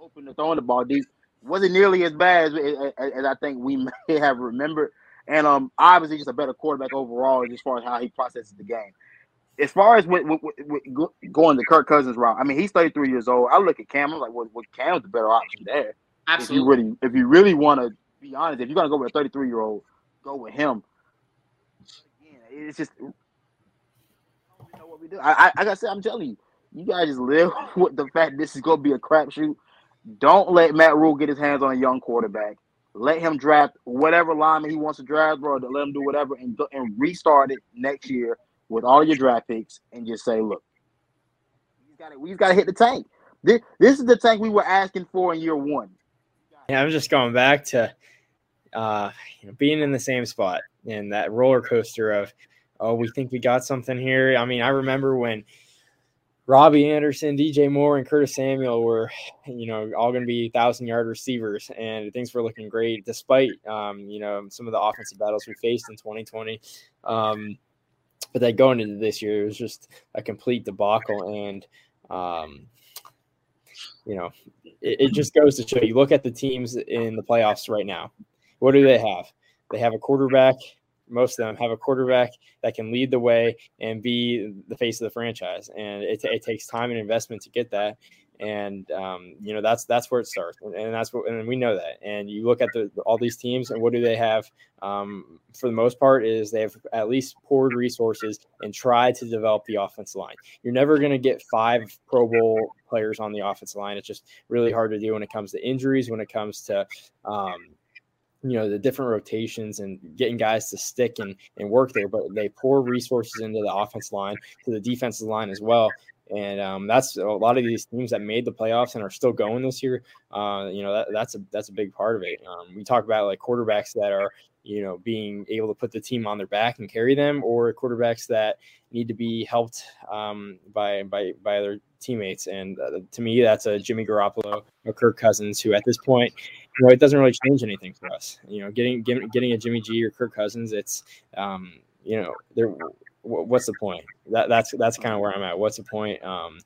[SPEAKER 2] open to throwing the ball deep, wasn't nearly as bad as, as, as I think we may have remembered. And um, obviously, just a better quarterback overall as far as how he processes the game. As far as with, with, with going the Kirk Cousins route, I mean, he's 33 years old. I look at Cam, I'm like, well, well Cam's the better option there.
[SPEAKER 1] Absolutely.
[SPEAKER 2] If you really, if you really want to be honest, if you're gonna go with a 33 year old, go with him. Again, It's just, you know what we do. I, I, like I said, I'm telling you, you guys just live with the fact this is gonna be a crapshoot. Don't let Matt Rhule get his hands on a young quarterback. Let him draft whatever lineman he wants to draft, bro. Let him do whatever and and restart it next year with all your draft picks and just say, look, we got we got to hit the tank. This, this is the tank we were asking for in year one.
[SPEAKER 3] Yeah, I'm just going back to uh, you know, being in the same spot and that roller coaster of, oh, we think we got something here. I mean, I remember when Robby Anderson, DJ Moore, and Curtis Samuel were, you know, all going to be thousand yard receivers, and things were looking great despite, um, you know, some of the offensive battles we faced in 2020. Um, but then going into this year, it was just a complete debacle, and um, you know, it, it just goes to show. You look at the teams in the playoffs right now. What do they have? They have a quarterback most of them have a quarterback that can lead the way and be the face of the franchise. And it, it takes time and investment to get that. And um, you know that's that's where it starts, and that's what, and we know that. And you look at the all these teams, and what do they have? Um, for the most part, is they have at least poured resources and tried to develop the offensive line. You're never going to get five Pro Bowl players on the offensive line. It's just really hard to do when it comes to injuries, when it comes to um, you know the different rotations and getting guys to stick and, and work there but they pour resources into the offense line to the defensive line as well and um, that's a lot of these teams that made the playoffs and are still going this year. Uh, you know that, that's a that's a big part of it. Um, we talk about like quarterbacks that are you know being able to put the team on their back and carry them, or quarterbacks that need to be helped um, by by by their teammates. And uh, to me, that's a Jimmy Garoppolo or Kirk Cousins, who at this point you know, it doesn't really change anything for us. You know, getting getting, a Jimmy G or Kirk Cousins, it's um, you know, there. What's the point? That that's that's kind of where I'm at. What's the point? Um,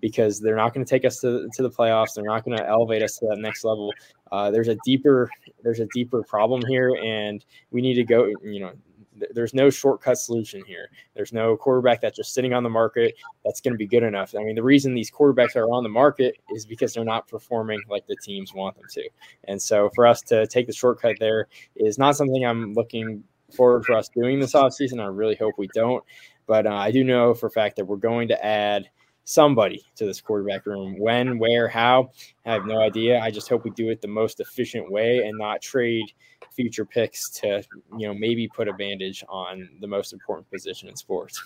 [SPEAKER 3] because they're not going to take us to to the playoffs. They're not going to elevate us to that next level. Uh, there's a deeper there's a deeper problem here, and we need to go. You know, there's no shortcut solution here. There's no quarterback that's just sitting on the market that's going to be good enough. I mean, the reason these quarterbacks are on the market is because they're not performing like the teams want them to. And so for us to take the shortcut there is not something I'm looking forward for us doing this offseason. I really hope we don't. But uh, I do know for a fact that we're going to add somebody to this quarterback room. When, where, how, I have no idea. I just hope we do it the most efficient way and not trade – future picks to you know maybe put a bandage on the most important position in sports.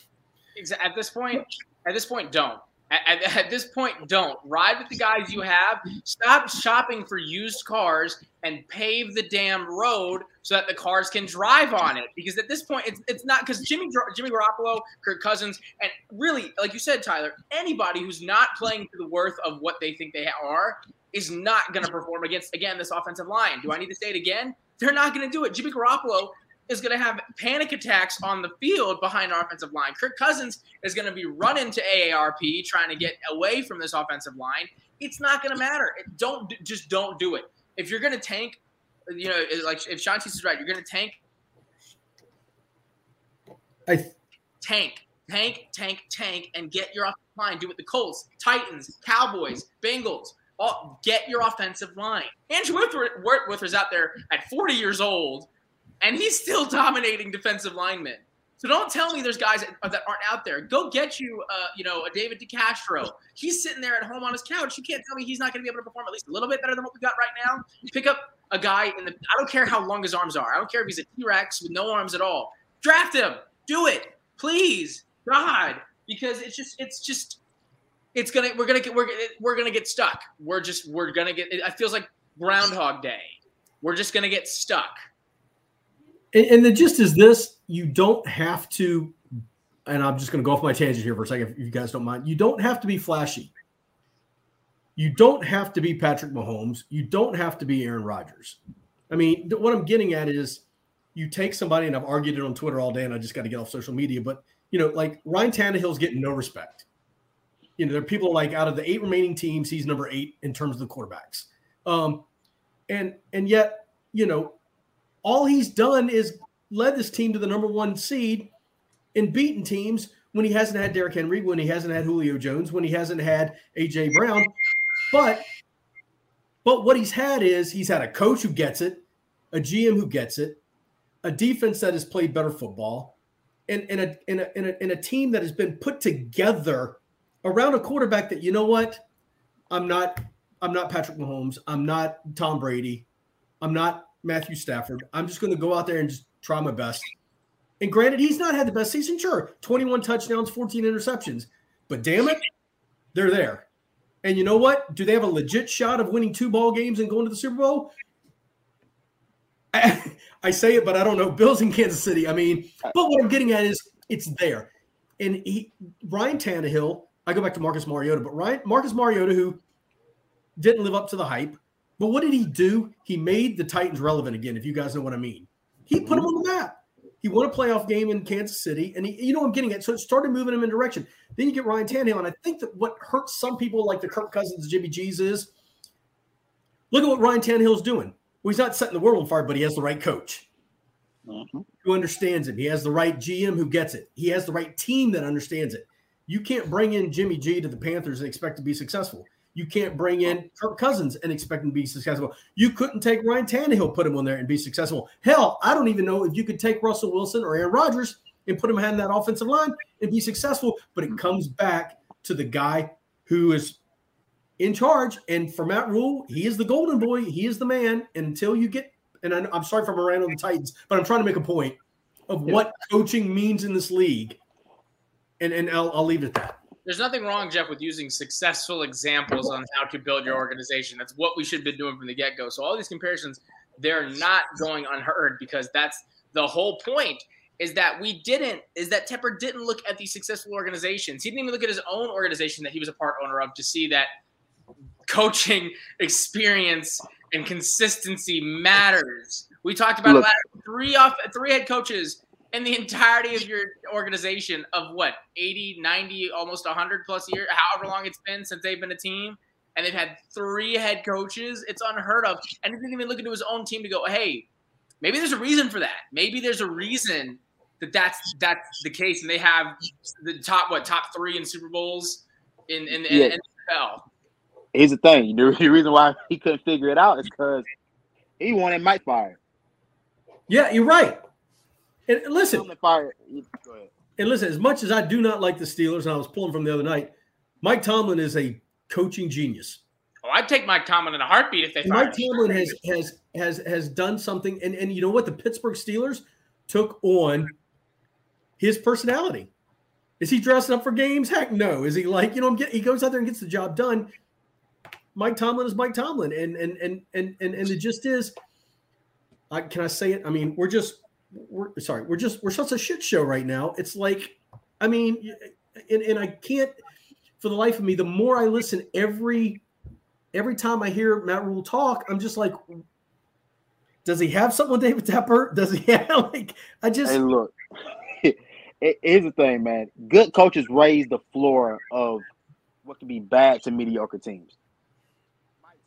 [SPEAKER 1] At this point, at this point, don't. At, at, this point, don't ride with the guys you have. Stop shopping for used cars and pave the damn road so that the cars can drive on it. Because at this point, it's, it's not because Jimmy Jimmy Garoppolo, Kirk Cousins, and really, like you said, Tyler, anybody who's not playing to the worth of what they think they are is not going to perform against again this offensive line. Do I need to say it again? They're not going to do it. Jimmy Garoppolo is going to have panic attacks on the field behind our offensive line. Kirk Cousins is going to be running to AARP trying to get away from this offensive line. It's not going to matter. Don't just don't do it. If you're going to tank, you know, like if Shanti is right, you're going to tank.
[SPEAKER 4] I
[SPEAKER 1] tank, tank, tank, tank, and get your offensive line. Do it the Colts, Titans, Cowboys, Bengals get your offensive line. Andrew Whitworth, is out there at 40 years old, and he's still dominating defensive linemen. So don't tell me there's guys that, that aren't out there. Go get you, uh, you know, a David DeCastro. He's sitting there at home on his couch. You can't tell me he's not going to be able to perform at least a little bit better than what we got right now. Pick up a guy in the. I don't care how long his arms are. I don't care if he's a T Rex with no arms at all. Draft him. Do it, please, God, because it's just, it's just it's gonna we're gonna get we're we're gonna get stuck. We're just we're gonna get. It feels like Groundhog Day. We're just gonna get stuck.
[SPEAKER 4] And, and the gist is this: you don't have to. And I'm just gonna go off my tangent here for a second, if you guys don't mind. You don't have to be flashy. You don't have to be Patrick Mahomes. You don't have to be Aaron Rodgers. I mean, what I'm getting at is you take somebody, and I've argued it on Twitter all day, and I just got to get off social media. But you know, like Ryan Tannehill's getting no respect. You know, there are people like out of the eight remaining teams, he's number eight in terms of the quarterbacks. Um, and and yet, you know, all he's done is led this team to the number one seed and beaten teams when he hasn't had Derrick Henry, when he hasn't had Julio Jones, when he hasn't had AJ Brown. But but what he's had is he's had a coach who gets it, a GM who gets it, a defense that has played better football, and, and, a, and, a, and, a, and a team that has been put together around a quarterback that you know what? I'm not i'm not patrick mahomes. I'm not tom brady. I'm not matthew stafford. I'm just going to go out there and just try my best. And granted he's not had the best season sure 21 touchdowns 14 interceptions but damn it they're there. And you know what? Do they have a legit shot of winning two ball games and going to the super bowl? I, say it, but I don't know. Bills in Kansas City. I mean, but what I'm getting at is it's there. And he, Ryan Tannehill, I go back to Marcus Mariota, but Ryan Marcus Mariota, who didn't live up to the hype, but what did he do? He made the Titans relevant again. If you guys know what I mean, he put them on the map. He won a playoff game in Kansas City, and he, you know, I'm getting it. So it started moving him in direction. Then you get Ryan Tannehill, and I think that what hurts some people, like the Kirk Cousins, Jimmy G's, is look at what Ryan Tannehill's doing. Well, he's not setting the world on fire, but he has the right coach mm-hmm. who understands him. He has the right GM who gets it. He has the right team that understands it. You can't bring in Jimmy G to the Panthers and expect to be successful. You can't bring in Kirk Cousins and expect him to be successful. You couldn't take Ryan Tannehill, put him on there and be successful. Hell, I don't even know if you could take Russell Wilson or Aaron Rodgers and put him behind that offensive line and be successful. But it comes back to the guy who is in charge. And for Matt Rhule, he is the golden boy. He is the man. And until you get, and I, am sorry for Moran on the Titans, but I'm trying to make a point of yeah. what coaching means in this league. And, and I'll, I'll leave it at that.
[SPEAKER 1] There's nothing wrong, Jeff, with using successful examples on how to build your organization. That's what we should have been doing from the get go. So all these comparisons, they're not going unheard because that's the whole point is that we didn't is that Tepper didn't look at these successful organizations. He didn't even look at his own organization that he was a part owner of to see that coaching experience and consistency matters. We talked about Look, three off three head coaches in the entirety of your organization of what 80 90 almost 100 plus years however long it's been since they've been a team and they've had three head coaches it's unheard of and he didn't even look into his own team to go hey maybe there's a reason for that maybe there's a reason that that's that's the case and they have the top what top three in super bowls in in, in, yeah. in the NFL
[SPEAKER 2] here's the thing. The reason why he couldn't figure it out is because he wanted Mike fired.
[SPEAKER 4] Yeah, you're right. And listen, and listen, as much as I do not like the Steelers, and I was pulling from the other night, Mike Tomlin is a coaching genius.
[SPEAKER 1] Oh, I'd take Mike Tomlin in a heartbeat if they.
[SPEAKER 4] Mike Tomlin has has has has done something, and and you know what? The Pittsburgh Steelers took on his personality. Is he dressing up for games? Heck no. Is he like you know? He goes out there and gets the job done. Mike Tomlin is Mike Tomlin, and and and and and, and it just is. I, can I say it? I mean, we're just we're sorry, we're just we're such a shit show right now. It's like, I mean, and and I can't for the life of me. The more I listen, every every time I hear Matt Rhule talk, I'm just like, does he have something with David Tepper? Does he have like? I just
[SPEAKER 2] hey, look. Here's the thing, man. Good coaches raise the floor of what can be bad to mediocre teams.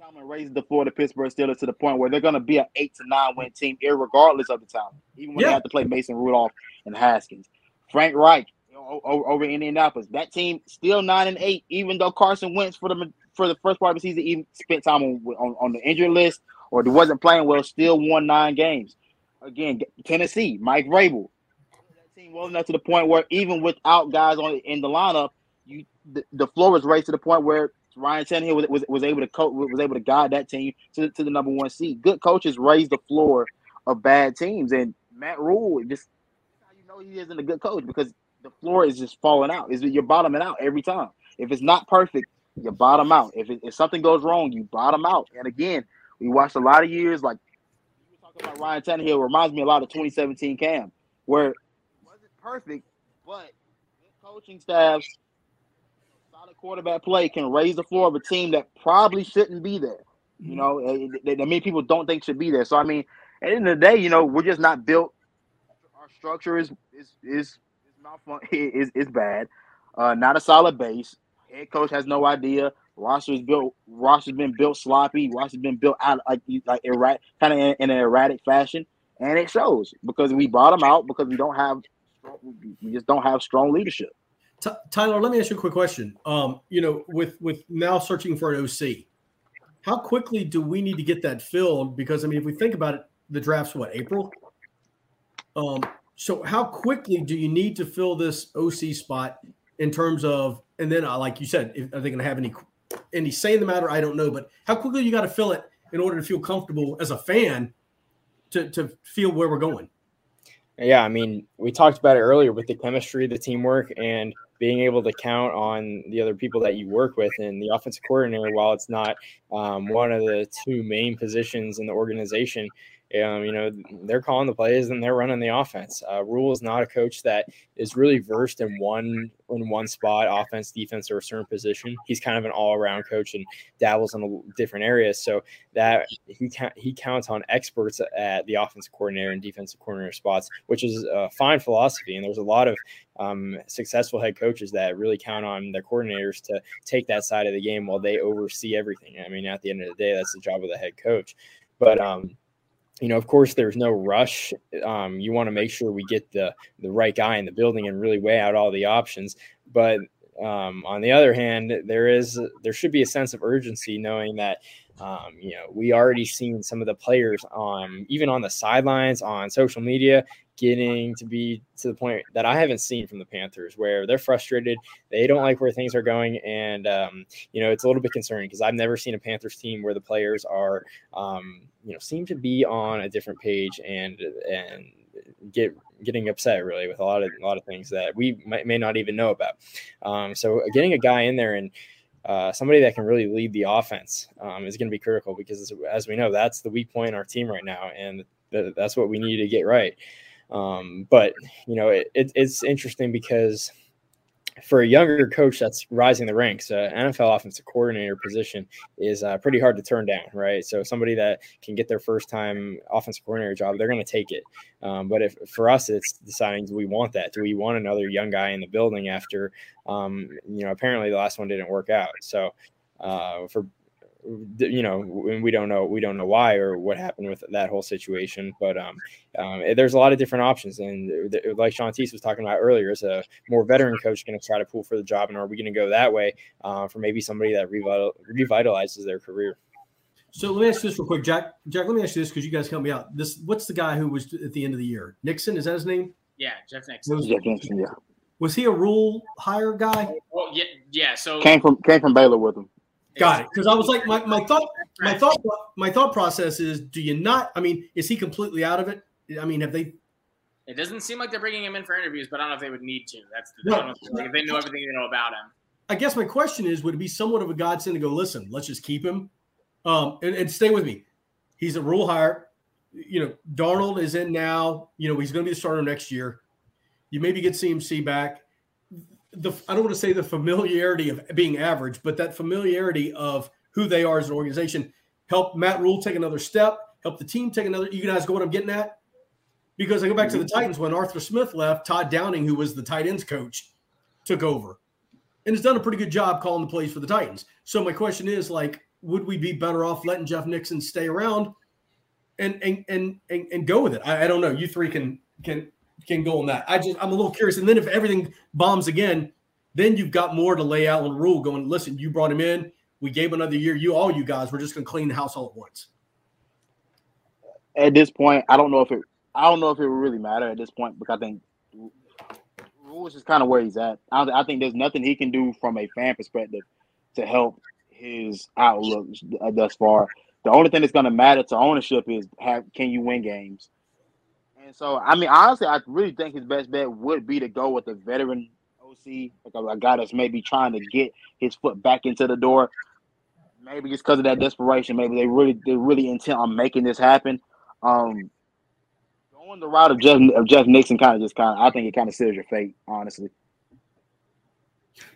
[SPEAKER 2] Tomlin raises the floor to Pittsburgh Steelers to the point where they're going to be an eight to nine win team, regardless of the talent, even when yeah. they have to play Mason Rudolph and Haskins. Frank Reich over in Indianapolis, that team still nine and eight, even though Carson Wentz for the for the first part of the season even spent time on on, on the injury list or wasn't playing well, still won nine games. Again, Tennessee, Mike Vrabel, that team well enough to the point where even without guys on in the lineup, you the, the floor was raised to the point where Ryan Tannehill was, was, was able to coach, was able to guide that team to, to the number one seed. Good coaches raise the floor of bad teams, and Matt Rhule just how you know he isn't a good coach because the floor is just falling out. Is you're bottoming out every time. If it's not perfect, you bottom out. If it, if something goes wrong, you bottom out. And again, we watched a lot of years like you were talking about Ryan Tannehill reminds me a lot of 2017 Cam, where it wasn't perfect, but coaching staffs quarterback play can raise the floor of a team that probably shouldn't be there. You mm-hmm. know, that many people don't think should be there. So I mean, at the end of the day, you know, we're just not built our structure is is is is is, is bad. Uh, not a solid base. Head coach has no idea. Roster is built. Roster's been built sloppy. Roster's been built out like like erratic, kind of in, in, an erratic fashion, and it shows because we bottom out because we don't have, we just don't have strong leadership.
[SPEAKER 4] Tyler, let me ask you a quick question. Um, you know, with with now searching for an OC, how quickly do we need to get that filled? Because I mean, if we think about it, the draft's what April. Um, so how quickly do you need to fill this OC spot in terms of, and then uh, like you said, if, are they going to have any any say in the matter? I don't know, but how quickly you got to fill it in order to feel comfortable as a fan to to feel where we're going.
[SPEAKER 3] Yeah, I mean, we talked about it earlier with the chemistry, the teamwork, and being able to count on the other people that you work with and the offensive coordinator. While it's not um, one of the two main positions in the organization, um, you know, they're calling the plays and they're running the offense. Uh, Rhule is not a coach that is really versed in one in one spot, offense, defense, or a certain position. He's kind of an all around coach and dabbles in different areas. So that he he counts on experts at the offensive coordinator and defensive coordinator spots, which is a fine philosophy. And there's a lot of um, successful head coaches that really count on their coordinators to take that side of the game while they oversee everything. I mean, at the end of the day, that's the job of the head coach. But um, you know, of course, there's no rush. Um, you want to make sure we get the the right guy in the building and really weigh out all the options. But um, on the other hand, there is there should be a sense of urgency, knowing that um, you know we already seen some of the players on even on the sidelines on social media getting to be to the point that I haven't seen from the Panthers, where they're frustrated, they don't like where things are going, and um, you know it's a little bit concerning because I've never seen a Panthers team where the players are, um, you know, seem to be on a different page and and get getting upset really with a lot of a lot of things that we might, may not even know about. Um, so getting a guy in there and uh, somebody that can really lead the offense um, is going to be critical because, as we know, that's the weak point in our team right now, and th- that's what we need to get right. Um, but you know, it, it, it's interesting because for a younger coach that's rising the ranks, uh, NFL offensive coordinator position is uh, pretty hard to turn down, right? So somebody that can get their first time offensive coordinator job, they're going to take it. Um, but if for us, it's deciding do we want that? Do we want another young guy in the building after, um, you know, apparently the last one didn't work out. So uh, for you know we don't know we don't know why or what happened with that whole situation but um, um, eh, there's a lot of different options and like Shantice was talking about earlier is a more veteran coach going to try to pull for the job and are we going to go that way uh, for maybe somebody that revital, revitalizes their career?
[SPEAKER 4] So let me ask you this real quick jack jack let me ask you this because you guys help me out. This what's the guy who was at the end of the year? Nixon is that his name?
[SPEAKER 1] Yeah jeff nixon.
[SPEAKER 2] Was, jeff nixon yeah.
[SPEAKER 4] was he a Rhule hire guy?
[SPEAKER 1] Well yeah yeah so
[SPEAKER 2] came from came from baylor with him
[SPEAKER 4] Got it. Because I was like, my, my thought, my thought, my thought process is: Do you not? I mean, is he completely out of it? I mean, have they?
[SPEAKER 1] It doesn't seem like they're bringing him in for interviews, but I don't know if they would need to. That's the no. like if they know everything they know about him.
[SPEAKER 4] I guess my question is: Would it be somewhat of a godsend to go? Listen, let's just keep him, um, and, and stay with me. He's a Rhule hire. You know, Darnold is in now. You know, he's going to be the starter next year. You maybe get CMC back the I don't want to say the familiarity of being average, but that familiarity of who they are as an organization help Matt Rhule take another step, help the team take another. You guys go what I'm getting at? Because I go back to the mm-hmm. Titans when Arthur Smith left, Todd Downing, who was the tight ends coach, took over and has done a pretty good job calling the plays for the Titans. So my question is like, would we be better off letting Jeff Nixon stay around and and and and, and go with it? I, I don't know. You three can can can go on that. I just I'm a little curious. And then if everything bombs again, then you've got more to lay out on Rhule Going, listen, you brought him in. We gave another year. You all you guys, we're just to clean the house all at once.
[SPEAKER 2] At this point, I don't know if it. I don't know if it would really matter at this point because I think Rhule is kind of where he's at. I, I think there's nothing he can do from a fan perspective to help his outlook thus far. The only thing that's going to matter to ownership is have can you win games and so, I mean, honestly, I really think his best bet would be to go with a veteran OC, like a, a guy that's maybe trying to get his foot back into the door. Maybe just because of that desperation, maybe they really they're really intent on making this happen. Um, going the route of Jeff of Jeff Nixon kind of just kind of I think it kind of seals your fate, honestly.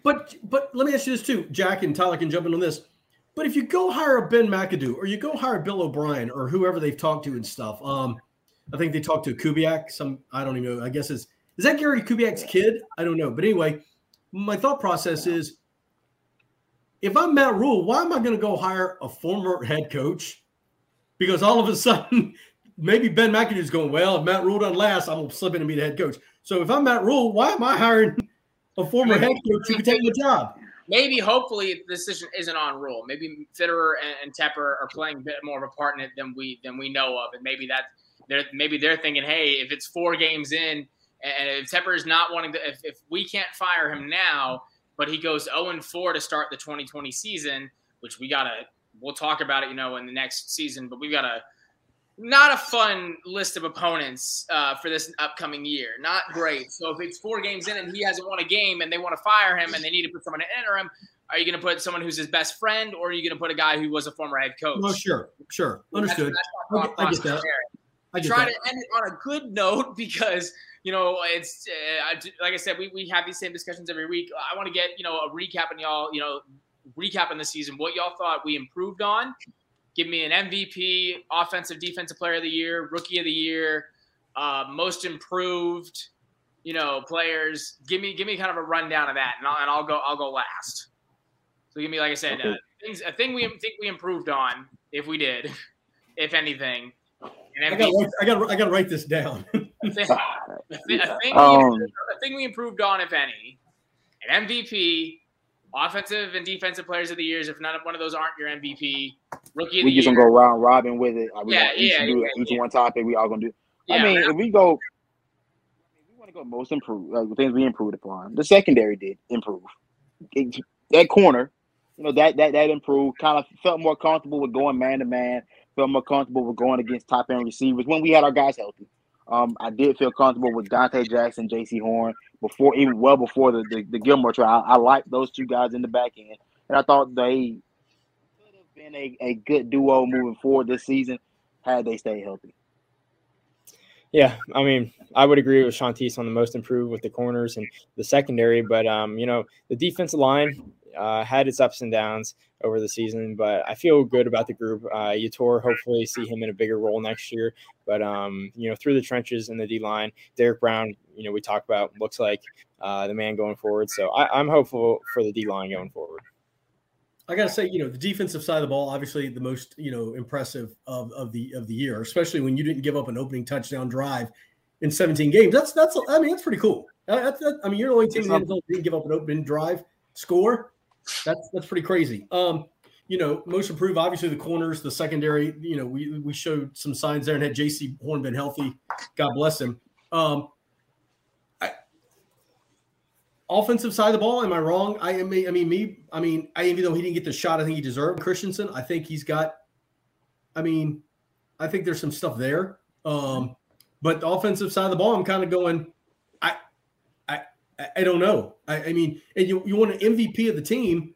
[SPEAKER 4] But but let me ask you this too, Jack and Tyler can jump in on this. But if you go hire a Ben McAdoo or you go hire Bill O'Brien or whoever they've talked to and stuff, um, I think they talked to Kubiak. Some I don't even know. I guess is is that Gary Kubiak's kid? I don't know. But anyway, my thought process is if I'm Matt Rhule, why am I going to go hire a former head coach? Because all of a sudden, maybe Ben McAdoo's going, well, if Matt Rhule doesn't last, I'm going to slip in and be the head coach. So if I'm Matt Rhule, why am I hiring a former head coach who can take the job?
[SPEAKER 1] Maybe, hopefully, the decision isn't on Rhule. Maybe Fitterer and, and Tepper are playing a bit more of a part in it than we than we know of, and maybe that they're maybe they're thinking, hey, if it's four games in, and if Tepper is not wanting to, if, if we can't fire him now, but he goes 0 and 4 to start the 2020 season, which we gotta we'll talk about it, you know, in the next season, but we've got a not a fun list of opponents uh, for this upcoming year. Not great. So if it's four games in and he hasn't won a game and they want to fire him and they need to put someone in interim, are you going to put someone who's his best friend or are you going to put a guy who was a former head coach?
[SPEAKER 4] Oh, sure, sure, understood. That's, that's I, get that.
[SPEAKER 1] I try that. to end it on a good note because you know it's uh, like I said, we, we have these same discussions every week. I want to get you know a recap and y'all you know recapping the season, what y'all thought we improved on. Give me an MVP, offensive, defensive player of the year, rookie of the year, uh, most improved, you know, players. Give me give me kind of a rundown of that, and I'll, and I'll go I'll go last. So give me, like I said, okay. uh, things a thing we think we improved on, if we did, if anything.
[SPEAKER 4] I got I got I got to write this down.
[SPEAKER 1] a, thing, a, thing, a, thing um, we, a thing we improved on, if any, an MVP, offensive and defensive players of the years. If none of one of those aren't your MVP, rookie of
[SPEAKER 2] we just
[SPEAKER 1] year.
[SPEAKER 2] gonna go round robin with it.
[SPEAKER 1] We yeah, yeah,
[SPEAKER 2] do
[SPEAKER 1] yeah,
[SPEAKER 2] each yeah. one topic. We all gonna do. Yeah, I mean, if we go, we want to go most improved. Like things we improved upon. The secondary did improve. It, that corner, you know, that that that improved. Kind of felt more comfortable with going man to man. Felt more comfortable with going against top end receivers when we had our guys healthy. Um, I did feel comfortable with Donte Jackson, Jaycee Horn before even well before the the, the Gilmore trial. I, I liked those two guys in the back end, and I thought they could have been a, a good duo moving forward this season had they stayed healthy.
[SPEAKER 3] Yeah, I mean, I would agree with Shantice on the most improved with the corners and the secondary, but um, you know, the defensive line uh, had its ups and downs over the season, but I feel good about the group. Uh, Yetur, hopefully, see him in a bigger role next year. But um, you know, through the trenches in the D line, Derrick Brown, you know, we talk about looks like uh, the man going forward. So I, I'm hopeful for the D line going forward.
[SPEAKER 4] I gotta say, you know, the defensive side of the ball, obviously the most, you know, impressive of, of the of the year, especially when you didn't give up an opening touchdown drive in 17 games. That's that's I mean, that's pretty cool. That's, that, I mean, you're the only team in the NFL didn't give up an opening drive score. That's that's pretty crazy. Um, you know, most improved, obviously the corners, the secondary, you know, we we showed some signs there and had Jaycee Horn been healthy, God bless him. Um I, offensive side of the ball, am I wrong? I, mean, I mean, me, I mean, I even though he didn't get the shot, I think he deserved Christensen. I think he's got, I mean, I think there's some stuff there. Um, but the offensive side of the ball, I'm kind of going, I, don't know. I, I, mean, and you, you want an MVP of the team.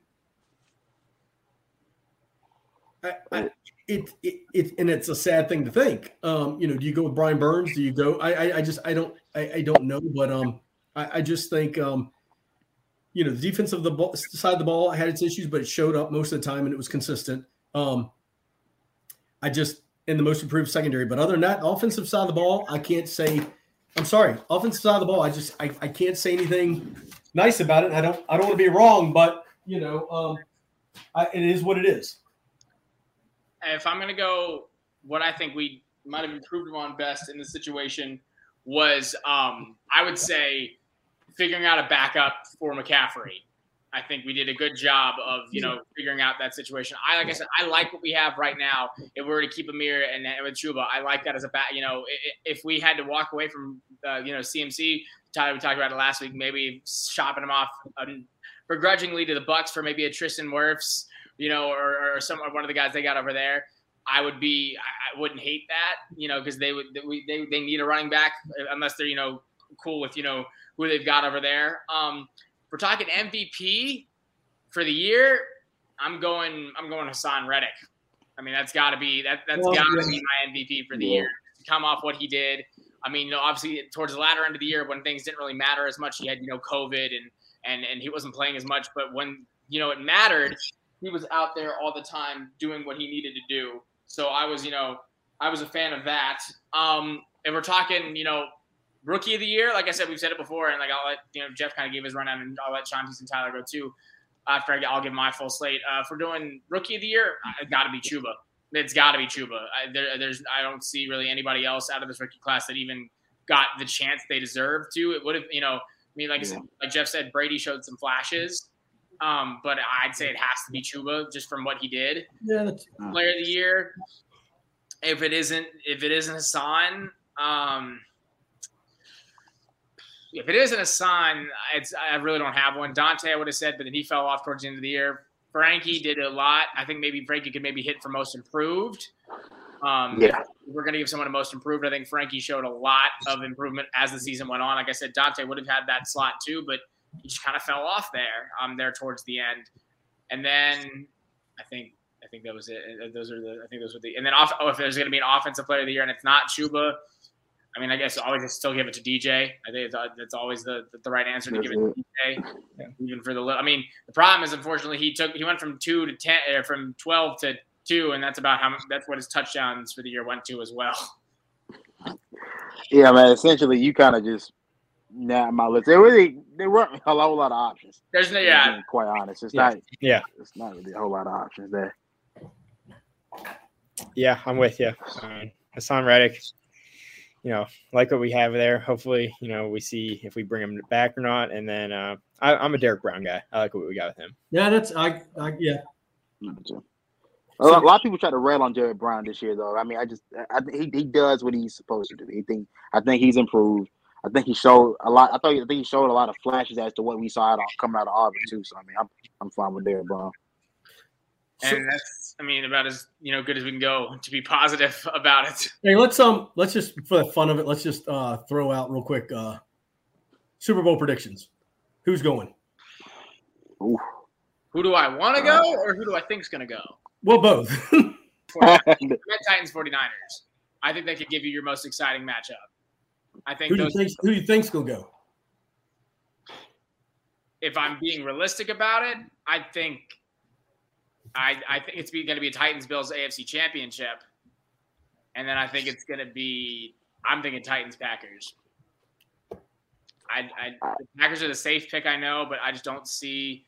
[SPEAKER 4] I, I, it, it, it, and it's a sad thing to think. Um, you know, do you go with Brian Burns? Do you go? I, I, I just, I don't, I, I don't know, but um, I, I just think, um, you know, the defense of the ball, side of the ball had its issues, but it showed up most of the time and it was consistent. Um, I just in the most improved secondary, but other than that, offensive side of the ball, I can't say I'm sorry, offensive side of the ball. I just I, I can't say anything nice about it. I don't I don't want to be wrong, but you know, um, I, it is what it is.
[SPEAKER 1] If I'm gonna go, what I think we might have improved on best in the situation was, um, I would say, figuring out a backup for McCaffrey. I think we did a good job of you know figuring out that situation. I like I said, I like what we have right now. If we were to keep Ameer and with Chuba, I like that as a bat. You know, if we had to walk away from uh, you know CMC, Tyler, we talked about it last week. Maybe shopping him off um, begrudgingly to the Bucks for maybe a Tristan Wirfs, you know, or, or some one of the guys they got over there. I would be, I, wouldn't hate that, you know, because they would, they, they, they need a running back unless they're, you know, cool with, you know, who they've got over there. Um, we're talking MVP for the year, I'm going. I'm going Haason Reddick. I mean, that's got to be that. That's well, got to yeah. be my MVP for the yeah. year. To come off what he did. I mean, you know, obviously towards the latter end of the year when things didn't really matter as much, he had you know COVID and and and he wasn't playing as much. But when you know it mattered, he was out there all the time doing what he needed to do. So I was, you know, I was a fan of that. Um, if we're talking, you know, rookie of the year, like I said, we've said it before, and like I'll let you know Jeff kind of gave his rundown, and I'll let Sean and Tyler go too. After I, will give my full slate. Uh, if we're doing rookie of the year, it's got to be Chuba. It's got to be Chuba. I, there, there's I don't see really anybody else out of this rookie class that even got the chance they deserve to. It would have, you know, I mean, like, yeah. like Jeff said, Brady showed some flashes. Um, but I'd say it has to be Chuba just from what he did.
[SPEAKER 4] Yeah, that's
[SPEAKER 1] player of the year. If it isn't, if it isn't Hassan, um, if it isn't Haason, it's I really don't have one. Donte, I would have said, but then he fell off towards the end of the year. Frankie did a lot. I think maybe Frankie could maybe hit for most improved. Um, yeah, we're going to give someone a most improved. I think Frankie showed a lot of improvement as the season went on. Like I said, Donte would have had that slot too, but he just kind of fell off there. Um, there towards the end, and then I think I think that was it. Uh, those are the I think those were the and then off. Oh, if there's going to be an offensive player of the year and it's not Chuba, I mean, I guess I always still give it to DJ. I think it's, that's always the the right answer to give it to DJ, even for the. I mean, the problem is unfortunately he took he went from two to ten, uh, from twelve to two, and that's about how that's what his touchdowns for the year went to as well.
[SPEAKER 2] Yeah, man. Essentially, you kind of just nah my list. There really there weren't a whole lot of options.
[SPEAKER 1] There's no yeah.
[SPEAKER 2] Quite honest, it's
[SPEAKER 3] yeah.
[SPEAKER 2] not.
[SPEAKER 3] Yeah,
[SPEAKER 2] it's not really a whole lot of options there.
[SPEAKER 3] Yeah, I'm with you. Um, Haason Reddick, you know, like what we have there. Hopefully, you know, we see if we bring him back or not. And then uh, I, am a Derrick Brown guy. I like what we got with him.
[SPEAKER 4] Yeah, that's I, I yeah.
[SPEAKER 2] A lot, a lot, of people try to rail on Derrick Brown this year, though. I mean, I just I he, he does what he's supposed to do. He think I think he's improved. I think he showed a lot. I thought I think he showed a lot of flashes as to what we saw out of, coming out of Auburn too. So I mean, I'm I'm fine with Derrick Brown.
[SPEAKER 1] And that's I mean about as you know good as we can go to be positive about it.
[SPEAKER 4] Hey, let's um let's just for the fun of it, let's just uh throw out real quick uh Super Bowl predictions. Who's going?
[SPEAKER 2] Ooh.
[SPEAKER 1] Who do I want to go, uh, or who do I think is going to go?
[SPEAKER 4] Well, both.
[SPEAKER 1] Red Titans 49ers. I think they could give you your most exciting matchup. I think
[SPEAKER 4] who do you think who do you think's gonna go?
[SPEAKER 1] If I'm being realistic about it, I think I I think it's going to be a Titans Bills AFC Championship, and then I think it's going to be I'm thinking Titans Packers. I, I the Packers are the safe pick, I know, but I just don't see.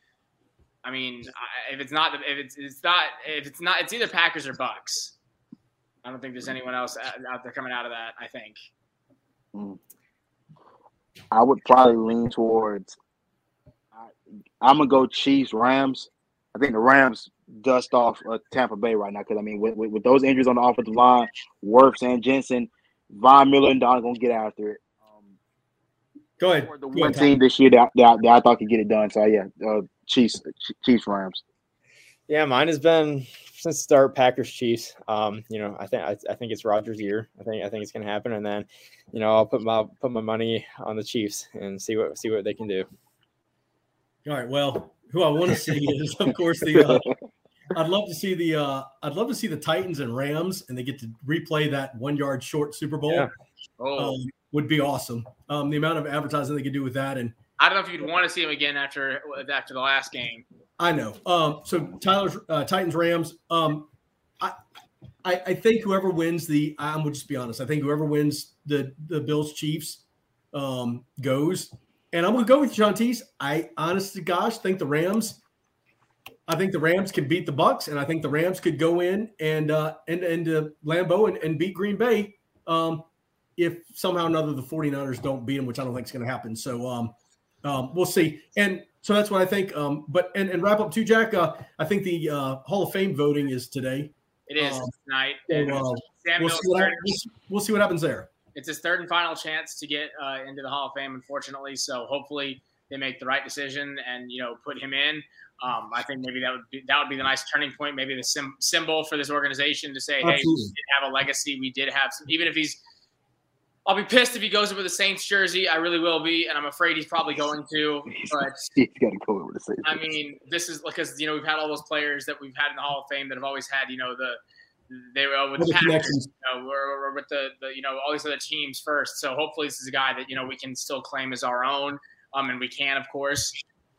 [SPEAKER 1] I mean, if it's not, if it's it's not, if it's not, it's either Packers or Bucks. I don't think there's anyone else out there coming out of that. I think.
[SPEAKER 2] I would probably lean towards. I, am gonna go Chiefs Rams. I think the Rams dust off uh, Tampa Bay right now because I mean with, with, with, those injuries on the offensive line, Wirfs and Jensen, Von Miller and Don are gonna get after it. Um,
[SPEAKER 4] go ahead.
[SPEAKER 2] The
[SPEAKER 4] go
[SPEAKER 2] one ahead, team this year that, that, that, I thought could get it done. So yeah, uh, Chiefs Chiefs Rams.
[SPEAKER 3] Yeah, mine has been since start Packers Chiefs. Um, you know, I think I, I think it's Rodgers' year. I think I think it's gonna happen, and then, you know, I'll put my put my money on the Chiefs and see what see what they can do.
[SPEAKER 4] All right. Well, who I want to see is of course the. Uh, I'd love to see the uh, I'd love to see the Titans and Rams, and they get to replay that one yard short Super Bowl.
[SPEAKER 1] Yeah. Oh.
[SPEAKER 4] Um, would be awesome. Um, the amount of advertising they could do with that, and
[SPEAKER 1] I don't know if you'd want to see him again after after the last game.
[SPEAKER 4] I know. Um, so Tyler's uh, Titans Rams. Um, I, I, I think whoever wins the, I'm gonna just be honest. I think whoever wins the the Bills Chiefs um, goes, and I'm gonna go with John Shantice. I honest to gosh think the Rams. I think the Rams could beat the Bucks, and I think the Rams could go in and uh, and and uh, Lambeau and, and beat Green Bay. Um, if somehow or another the 49ers don't beat them, which I don't think is going to happen. So um, um, we'll see. And so that's what I think. Um, but and, and wrap up too, Jack. Uh, I think the uh, Hall of Fame voting is today.
[SPEAKER 1] It is um, tonight.
[SPEAKER 4] So, uh, we'll, see what, we'll, see what happens there.
[SPEAKER 1] It's his third and final chance to get uh, into the Hall of Fame, unfortunately. So hopefully they make the right decision and you know put him in. Um, I think maybe that would be that would be the nice turning point, maybe the sim- symbol for this organization to say, Absolutely. hey, we did have a legacy. We did have some, even if he's I'll be pissed if he goes with the Saints jersey. I really will be, and I'm afraid he's probably going to. But
[SPEAKER 2] he's got to go with the Saints.
[SPEAKER 1] I mean, this is because you know we've had all those players that we've had in the Hall of Fame that have always had you know the they were with the Packers, you know, or, or with the, the you know all these other teams first. So hopefully this is a guy that you know we can still claim as our own, um, and we can of course.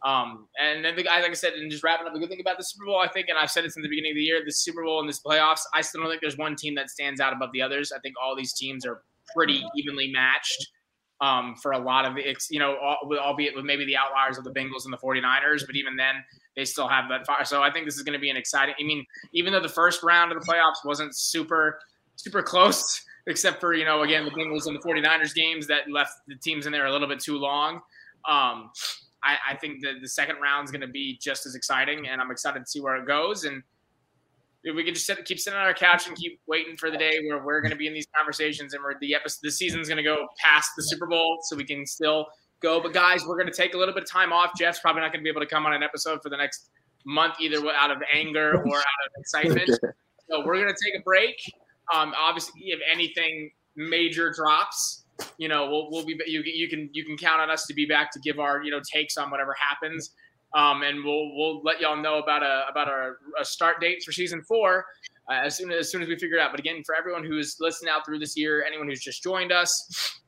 [SPEAKER 1] Um, and then the guy, like I said, and just wrapping up, the good thing about the Super Bowl, I think, and I've said it since the beginning of the year, the Super Bowl and this playoffs, I still don't think there's one team that stands out above the others. I think all these teams are pretty evenly matched um, for a lot of it's you know albeit with maybe the outliers of the Bengals and the 49ers but even then they still have that fire so I think this is going to be an exciting I mean even though the first round of the playoffs wasn't super super close except for you know again the Bengals and the 49ers games that left the teams in there a little bit too long um, I, I think that the second round is going to be just as exciting and I'm excited to see where it goes and if we can just sit, keep sitting on our couch and keep waiting for the day where we're going to be in these conversations and we're the episode, the season's going to go past the Super Bowl, so we can still go. But guys, we're going to take a little bit of time off. Jeff's probably not going to be able to come on an episode for the next month, either out of anger or out of excitement. so we're going to take a break. Um, obviously, if anything major drops, you know, we'll, we'll be you, you can you can count on us to be back to give our you know takes on whatever happens. Um, and we'll we'll let y'all know about a about a, a start date for season four uh, as soon as, soon as we figure it out. But again, for everyone who's listening out through this year, anyone who's just joined us,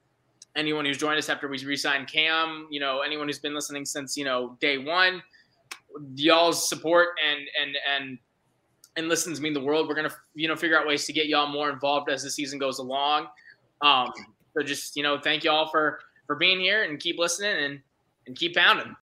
[SPEAKER 1] anyone who's joined us after we re-signed Cam, you know, anyone who's been listening since you know day one, y'all's support and and and and listens mean the world. We're gonna you know figure out ways to get y'all more involved as the season goes along. Um, so just you know, thank y'all for for being here and keep listening and and keep pounding.